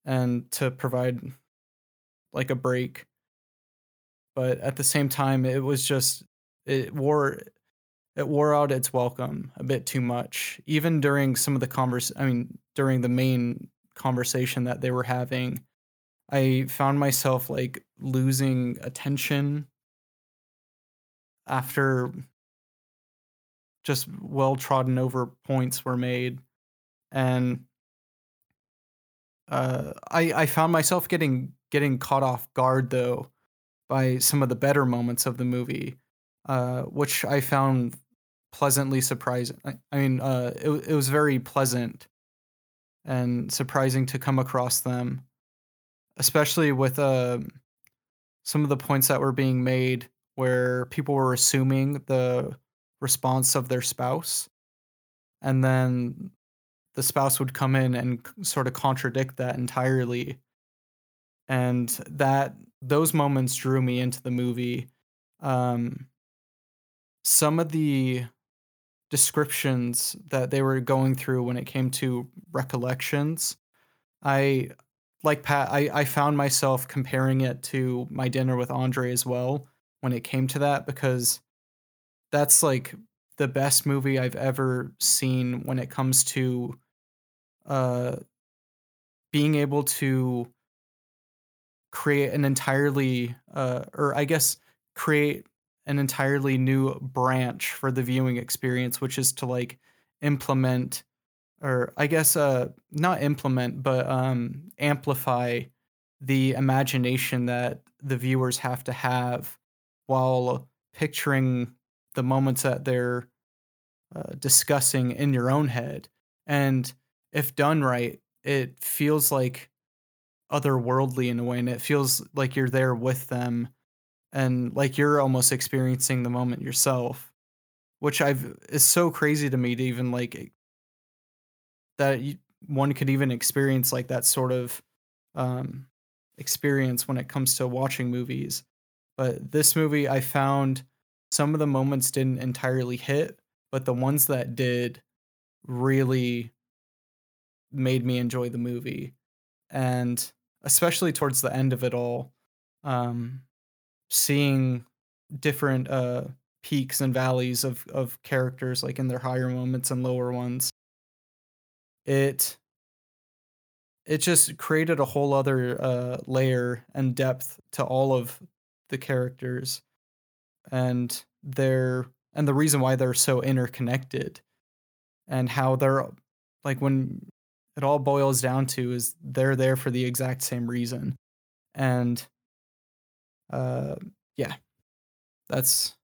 Speaker 7: and to provide like a break. But at the same time it was just it wore it wore out its welcome a bit too much even during some of the converse i mean during the main conversation that they were having. I found myself like losing attention after just well trodden over points were made. And uh, I I found myself getting getting caught off guard though by some of the better moments of the movie, uh, which I found pleasantly surprising. I, mean, uh, it it was very pleasant and surprising to come across them, especially with uh, some of the points that were being made where people were assuming the response of their spouse, and then the spouse would come in and sort of contradict that entirely and that those moments drew me into the movie. Um, some of the descriptions that they were going through when it came to recollections, I like Pat, I, I found myself comparing it to my dinner with Andre as well when it came to that because that's like the best movie I've ever seen when it comes to uh being able to create an entirely uh or I guess create an entirely new branch for the viewing experience which is to like implement or I guess uh not implement but um amplify the imagination that the viewers have to have while picturing the moments that they're uh, discussing in your own head. And if done right it feels like otherworldly in a way and it feels like you're there with them and like you're almost experiencing the moment yourself which i've is so crazy to me to even like that you, one could even experience like that sort of um, experience when it comes to watching movies. But this movie, I found some of the moments didn't entirely hit, but the ones that did really made me enjoy the movie. And especially towards the end of it all, um, seeing different uh, peaks and valleys of, of characters, like in their higher moments and lower ones, it it just created a whole other uh, layer and depth to all of the characters and their and the reason why they're so interconnected and how they're like when it all boils down to is they're there for the exact same reason and uh yeah that's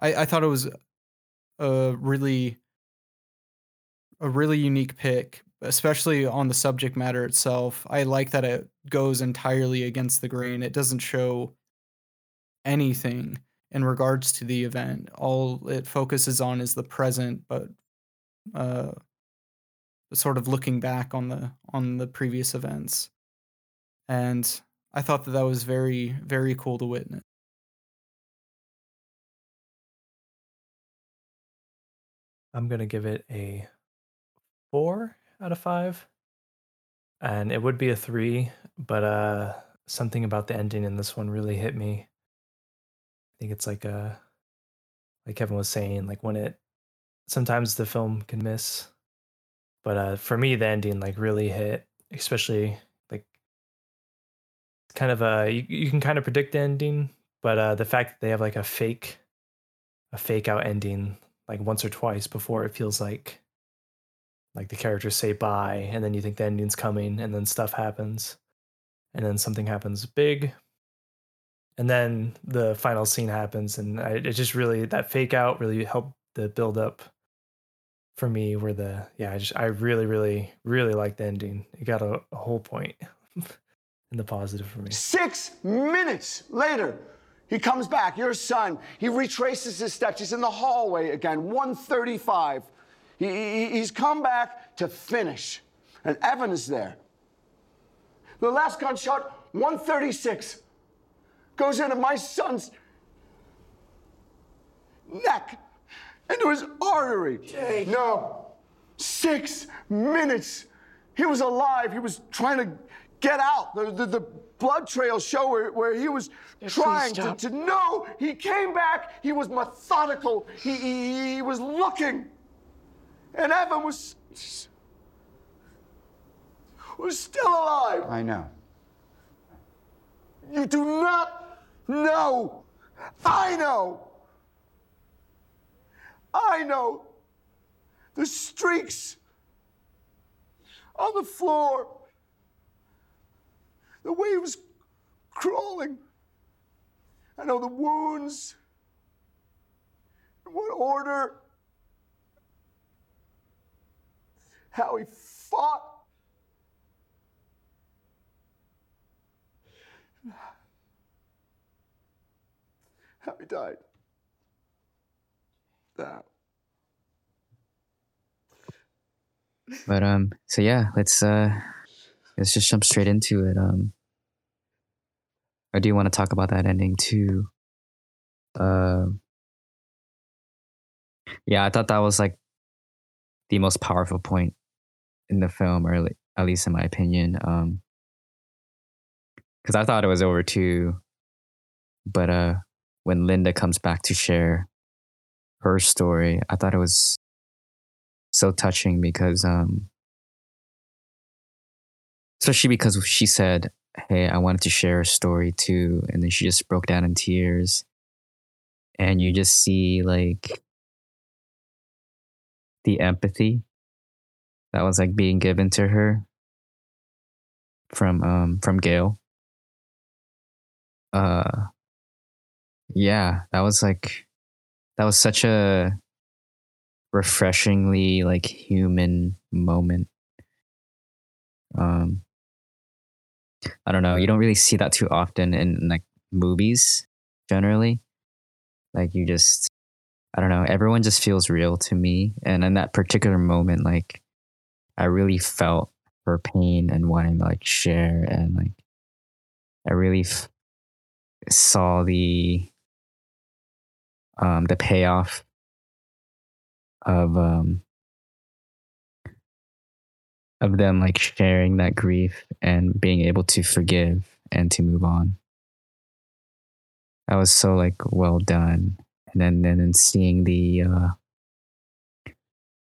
Speaker 7: i i thought it was a really a really unique pick especially on the subject matter itself. I like that it goes entirely against the grain. It doesn't show anything in regards to the event. All it focuses on is the present, but uh, sort of looking back on the on the previous events. And I thought that that was very very cool to witness.
Speaker 6: I'm gonna give it a four out of five. And it would be a three, but uh something about the ending in this one really hit me. I think it's like a uh, like Kevin was saying, like when it sometimes the film can miss. But uh for me the ending like really hit, especially kind of a you, you can kind of predict the ending, but uh the fact that they have like a fake a fake out ending like once or twice before it feels like like the characters say bye and then you think the ending's coming and then stuff happens and then something happens big and then the final scene happens and I, it just really that fake out really helped the build up for me where the yeah i just i really really really like the ending. It got a, a whole point in the positive for me
Speaker 2: six minutes later he comes back your son he retraces his steps he's in the hallway again 135 he, he's come back to finish. And Evan is there. The last gunshot, 136, goes into my son's neck, into his artery.
Speaker 8: Jay.
Speaker 2: No. Six minutes. He was alive. He was trying to get out. The, the, the blood trails show where, where he was
Speaker 8: Jay,
Speaker 2: trying to, to know. He came back. He was methodical. He, he, he was looking. And Evan was was still alive.
Speaker 8: I know.
Speaker 2: You do not know. I know. I know. The streaks on the floor. The was crawling. I know the wounds. In what order. how he fought. How he died. That.
Speaker 4: But um, so yeah, let's uh, let's just jump straight into it. Um, I do want to talk about that ending too. Uh, yeah, I thought that was like the most powerful point in the film, or at least in my opinion. Um, because I thought it was over too, but uh, when Linda comes back to share her story, I thought it was so touching because um, especially because she said, "Hey, I wanted to share a story too," and then she just broke down in tears, and you just see like the empathy that was like being given to her from um from Gail. Uh yeah, that was like that was such a refreshingly like human moment. Um I don't know, you don't really see that too often in like movies generally. Like you just I don't know, everyone just feels real to me and in that particular moment like I really felt her pain and wanting to like share and like I really f- saw the um the payoff of um of them like sharing that grief and being able to forgive and to move on. That was so like well done. And then then and seeing the uh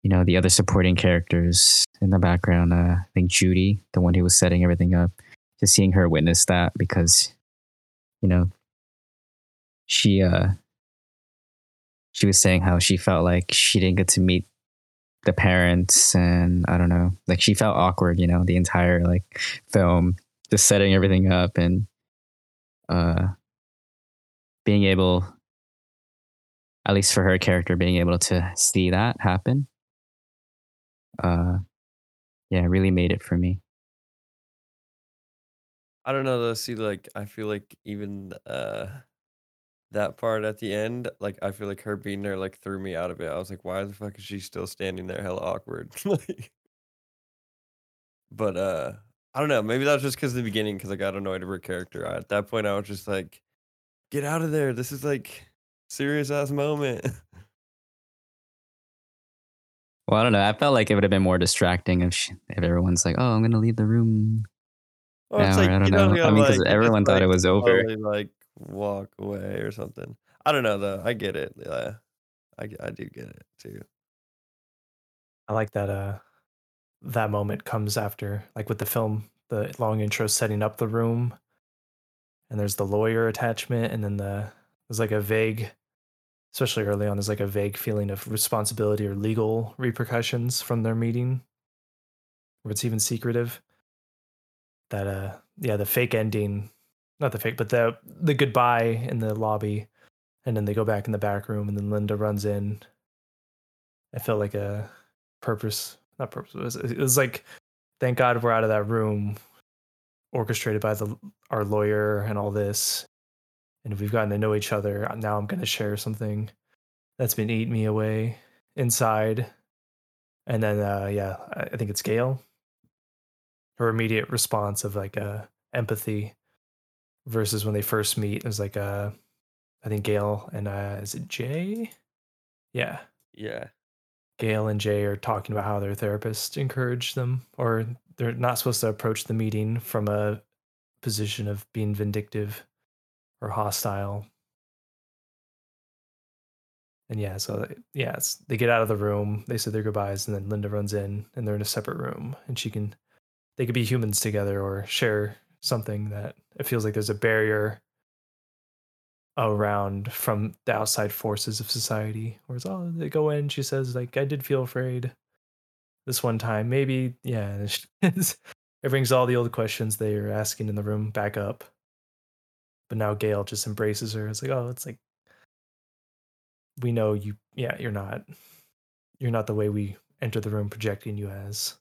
Speaker 4: you know the other supporting characters in the background uh, i think judy the one who was setting everything up just seeing her witness that because you know she uh she was saying how she felt like she didn't get to meet the parents and i don't know like she felt awkward you know the entire like film just setting everything up and uh being able at least for her character being able to see that happen uh yeah really made it for me
Speaker 5: I don't know though. See, like I feel like even uh that part at the end, like I feel like her being there like threw me out of it. I was like, why the fuck is she still standing there hella awkward? like but uh I don't know, maybe that was just because the beginning because I got annoyed of her character. At that point I was just like, get out of there. This is like serious ass moment.
Speaker 4: well i don't know i felt like it would have been more distracting if she, if everyone's like oh i'm gonna leave the room
Speaker 5: Well, it's
Speaker 4: now,
Speaker 5: like,
Speaker 4: I don't
Speaker 5: you don't
Speaker 4: know. I mean, because
Speaker 5: like,
Speaker 4: everyone thought it was over.
Speaker 5: like walk away or something. I don't know though. I get it. Yeah, I I do get it too.
Speaker 6: I like that uh that moment comes after like with the film, the long intro setting up the room and there's the lawyer attachment and then the there's like a vague especially early on there's like a vague feeling of responsibility or legal repercussions from their meeting or it's even secretive that uh yeah the fake ending not the fake but the the goodbye in the lobby. And then they go back in the back room and then linda runs in. I felt like a purpose not purpose it was, it was like thank god we're out of that room orchestrated by the our lawyer and all this. And we've gotten to know each other. Now i'm going to share something that's been eating me away inside. And then uh yeah i I think it's gail. Her immediate response of like uh empathy versus when they first meet It was like uh i think gail and uh is it jay yeah
Speaker 5: Yeah.
Speaker 6: Gail and Jay are talking about how their therapist encouraged them, or they're not supposed to approach the meeting from a position of being vindictive or hostile. And yeah, so they- yeah, it's, they get out of the room, they say their goodbyes, and then Linda runs in, and they're in a separate room, and she can, they could be humans together or share something that it feels like there's a barrier around from the outside forces of society. Whereas oh, they go in, she says like I did feel afraid this one time. Maybe yeah, it brings all the old questions they are asking in the room back up. But now Gail just embraces her. It's like oh, it's like we know you. Yeah, you're not. You're not the way we enter the room projecting you as.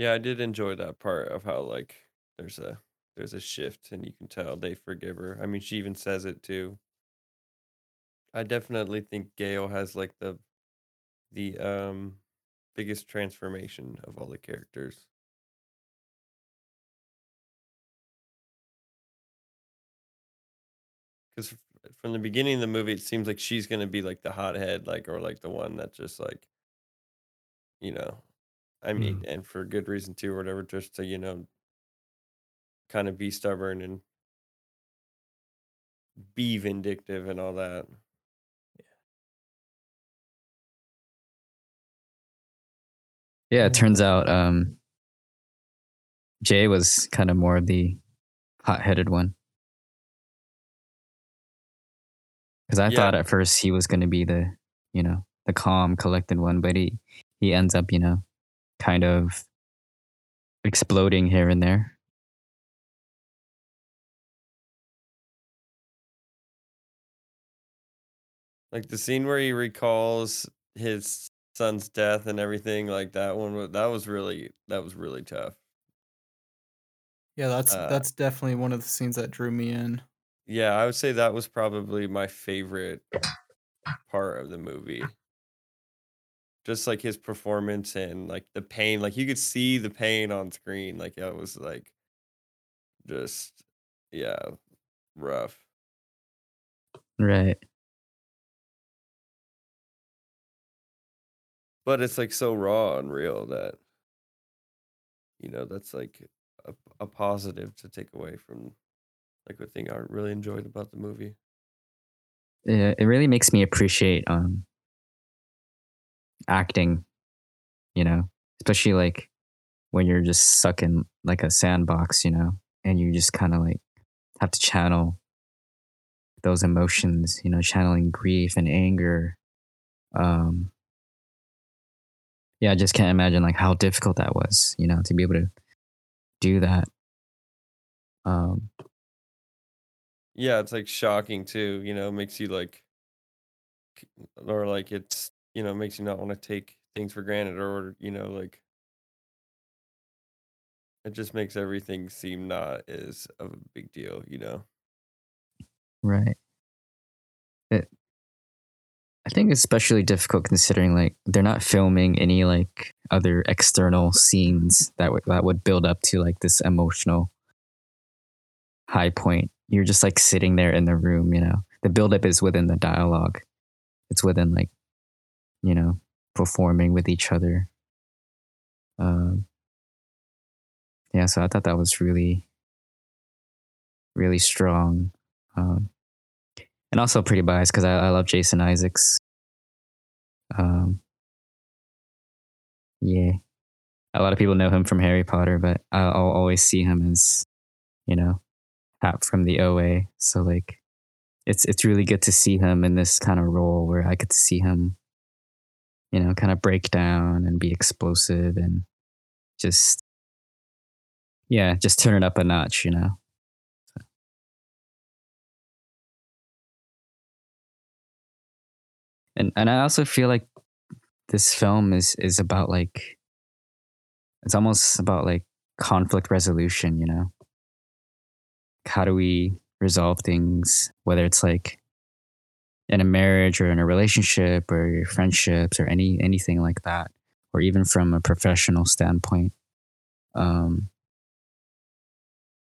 Speaker 6: Yeah,
Speaker 5: I did enjoy that part of how like there's a there's a shift and you can tell they forgive her. I mean, she even says it too. I definitely think Gail has like the the um biggest transformation of all the characters. Because from the beginning of the movie, it seems like she's gonna be like the hothead, like or like the one that just like, you know, I mean, and for good reason too, or whatever, just to you know, kind of be stubborn and be vindictive and all that.
Speaker 4: Yeah, it turns out um, Jay was kind of more the hot-headed one. Because I
Speaker 5: Yeah.
Speaker 4: thought at first he was going to be the, you know, the calm, collected one, but he he ends up, you know, kind of exploding here and there.
Speaker 5: Like the scene where he recalls his son's death and everything, like that one. That was really that was really tough.
Speaker 7: Yeah, that's
Speaker 5: Uh,
Speaker 7: that's definitely one of the scenes that drew me in.
Speaker 5: Yeah, I would say that was probably my favorite part of the movie. Just like his performance and like the pain, like you could see the pain on screen. Like it was like just yeah, rough.
Speaker 4: Right.
Speaker 5: But it's like so raw and real that you know, that's like a, a positive to take away from like a thing I really enjoyed about the movie.
Speaker 4: Yeah, it really makes me appreciate um acting, you know, especially like when you're just stuck in like a sandbox, you know, and you just kind of like have to channel those emotions, you know, channeling grief and anger. Um yeah, I just can't imagine like how difficult that was, you know, to be able to do that. Um
Speaker 5: Yeah, it's like shocking too, you know, makes you like or like it's, you know, makes you not want to take things for granted or, you know, like it just makes everything seem not as of a big deal, you know.
Speaker 4: Right. It, I think it's especially difficult considering like they're not filming any like other external scenes that would that would build up to like this emotional high point. You're just like sitting there in the room, you know. The buildup is within the dialogue. It's within like, you know, performing with each other. Um, yeah, so I thought that was really, really strong. Um, and also pretty biased because I, I love Jason Isaacs. Um, yeah, a lot of people know him from Harry Potter, but I'll, always see him as, you know, Hap from the OA. So like, it's it's really good to see him in this kind of role where I could see him, you know, kind of break down and be explosive and just, yeah, just turn it up a notch, you know. and and I also feel like this film is is about like it's almost about like conflict resolution, you know. How do we resolve things, whether it's like in a marriage or in a relationship or your friendships or any anything like that, or even from a professional standpoint. Um,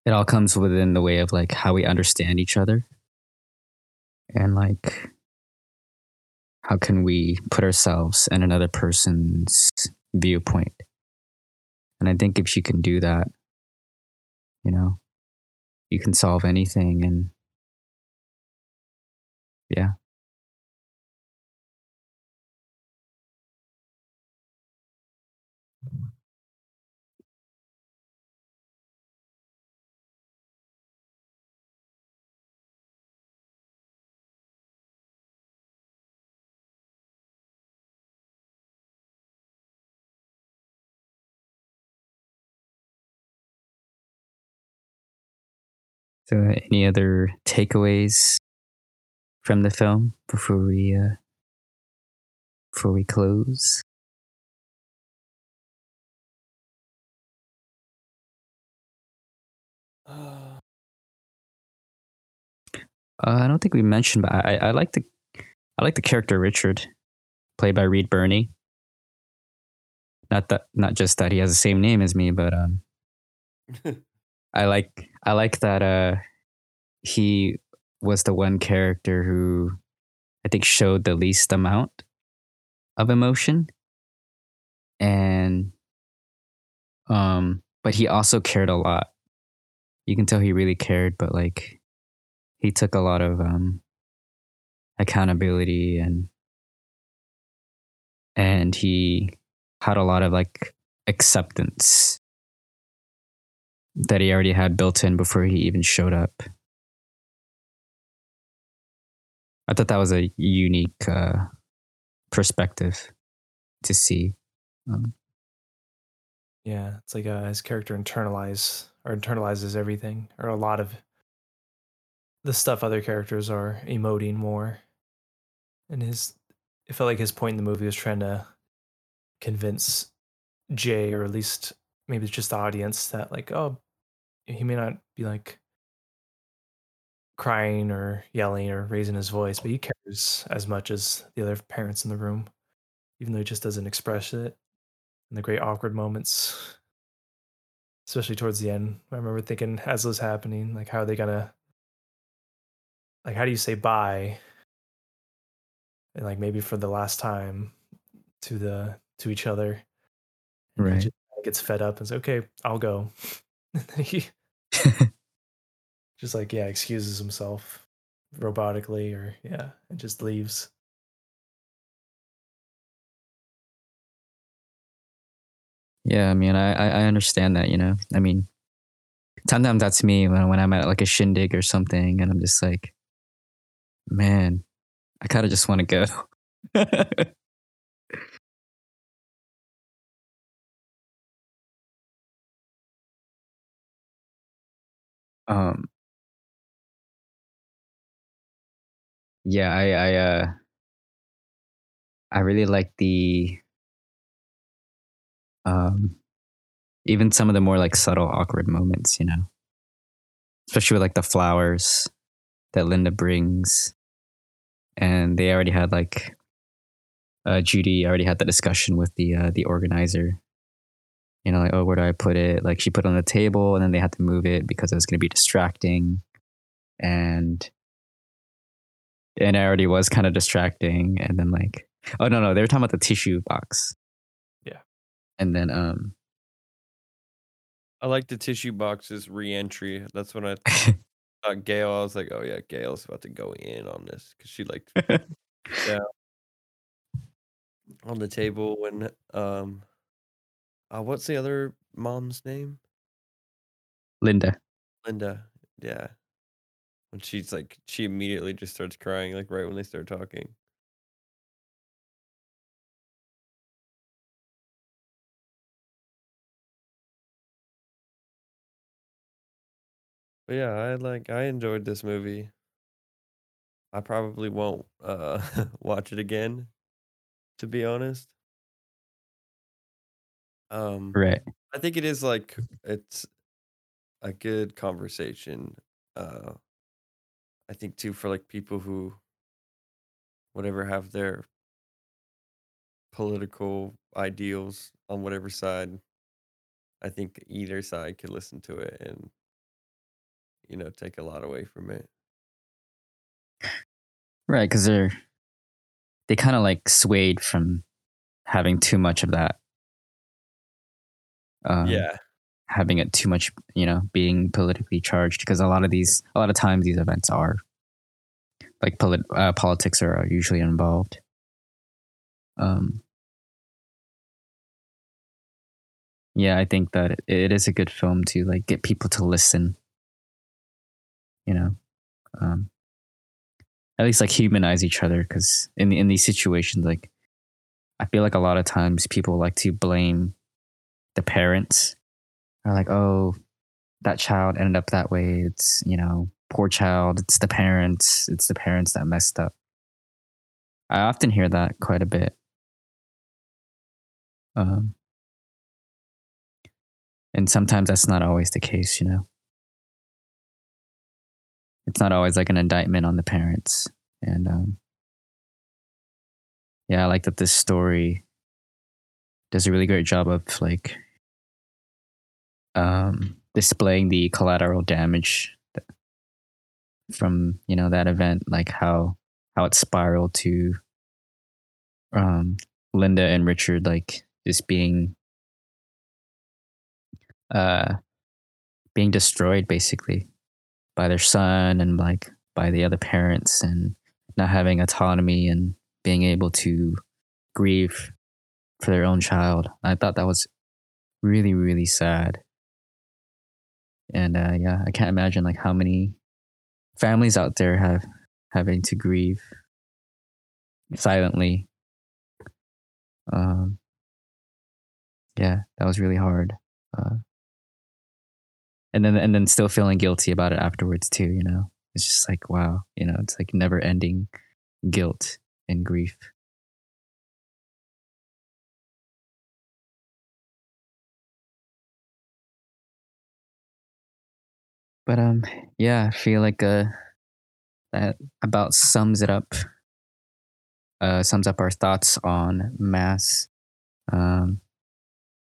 Speaker 4: it all comes within the way of like how we understand each other and like how can we put ourselves in another person's viewpoint and i think if you can do that you know you can solve anything and yeah so any other takeaways from the film before we uh before we close?
Speaker 5: Uh,
Speaker 4: i don't think we mentioned but i i like the i like the character richard played by Reed Birney. Not that not just that he has the same name as me, but um, I like I like that uh, he was the one character who I think showed the least amount of emotion, and um, but he also cared a lot. You can tell he really cared, but like he took a lot of um accountability and and he had a lot of like acceptance that he already had built in before he even showed up. I thought that was a unique uh, perspective to see. Um,
Speaker 6: Yeah, it's like uh, his character internalize or internalizes everything, or a lot of the stuff other characters are emoting more. And his, it felt like his point in the movie was trying to convince Jay, or at least maybe it's just the audience, that like, oh, he may not be like crying or yelling or raising his voice, but he cares as much as the other parents in the room, even though he just doesn't express it in the great awkward moments, especially towards the end. I remember thinking as it was happening, like, how are they gonna, like, how do you say bye? And like maybe for the last time to the to each other. And
Speaker 4: Right.
Speaker 6: Gets fed up and says, "Okay, I'll go." he just like yeah excuses himself robotically or yeah and just leaves.
Speaker 4: yeah, I mean, I, I I understand that. You know, I mean, sometimes that's me when when I'm at like a shindig or something, and I'm just like, man, I kind of just want to go. um, yeah, I I uh, I really like the um, even some of the more like subtle awkward moments, you know, especially with like the flowers that Linda brings, and they already had like uh, Judy already had the discussion with the uh, the organizer. You know, like oh, where do I put it? Like she put it on the table, and then they had to move it because it was going to be distracting, and and it already was kind of distracting. And then like, oh no, no, they were talking about the tissue box.
Speaker 6: Yeah.
Speaker 4: and then um,
Speaker 5: I like the tissue box's re-entry. That's when I thought Gail. I was like, oh yeah, Gail's about to go in on this because she like on the table when um, uh, what's the other mom's name?
Speaker 4: Linda.
Speaker 5: Linda. Yeah. When she's like, she immediately just starts crying, like right when they start talking. But yeah, I like, I enjoyed this movie. I probably won't uh watch it again, to be honest. Um,
Speaker 4: Right.
Speaker 5: I think it is like it's a good conversation. Uh, I think too for like people who whatever have their political ideals on whatever side. I think either side could listen to it and you know take a lot away from it.
Speaker 4: Right, because they're they kind of like swayed from having too much of that. Um,
Speaker 5: yeah,
Speaker 4: having it too much, you know, being politically charged. Because a lot of these, a lot of times, these events are like polit- uh, politics are usually involved. Um, yeah, I think that it, it is a good film to like get people to listen. You know, um, at least like humanize each other because in in these situations, like I feel like a lot of times people like to blame the parents. Are like, oh, that child ended up that way. It's you know, poor child. It's the parents. It's the parents that messed up. I often hear that quite a bit. Um, and sometimes that's not always the case, you know. It's not always like an indictment on the parents. And um, yeah, I like that this story does a really great job of like um, displaying the collateral damage from you know that event, like how how it spiraled to um, Linda and Richard, like just being uh being destroyed basically by their son and like by the other parents and not having autonomy and being able to grieve for their own child. I thought that was really, really sad. And uh, yeah, I can't imagine like how many families out there have having to grieve silently. Um, yeah, that was really hard. Uh, and then and then still feeling guilty about it afterwards too. You know, it's just like wow, you know, it's like never ending guilt and grief. But um, yeah, I feel like uh, that about sums it up. Uh, sums up our thoughts on mass. Um,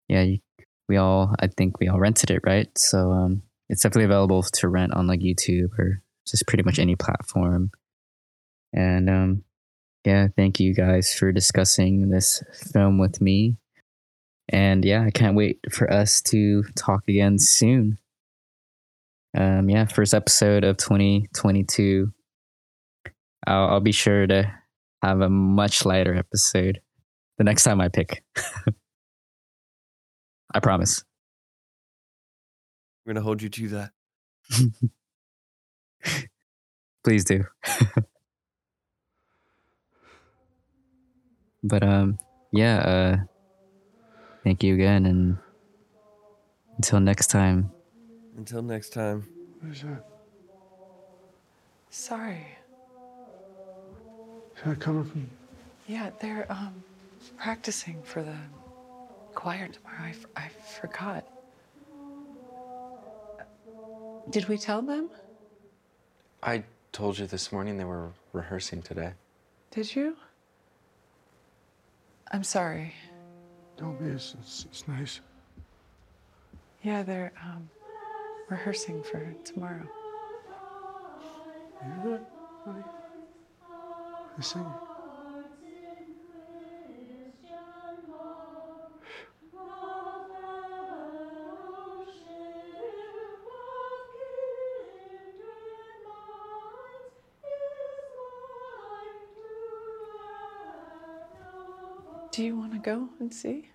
Speaker 4: yeah, you, we all, I think we all rented it, right? So um, it's definitely available to rent on like YouTube or just pretty much any platform. And um, yeah, thank you guys for discussing this film with me. And yeah, I can't wait for us to talk again soon. Um, yeah, first episode of 2022. I'll, I'll be sure to have a much lighter episode the next time I pick. I promise.
Speaker 5: We're gonna hold you to that.
Speaker 4: Please do. but um yeah, uh thank you again and until next time.
Speaker 5: Until next time.
Speaker 3: What is that?
Speaker 8: Sorry.
Speaker 3: Is that coming from?
Speaker 8: Yeah, they're um practicing for the choir tomorrow. I, f- I forgot. Did we tell them?
Speaker 9: I told you this morning they were rehearsing today.
Speaker 8: Did you? I'm sorry.
Speaker 3: Don't be. It's, it's, it's nice.
Speaker 8: Yeah, they're um, rehearsing for tomorrow.
Speaker 3: You hear that, honey? They're.
Speaker 8: Do you want to go and see?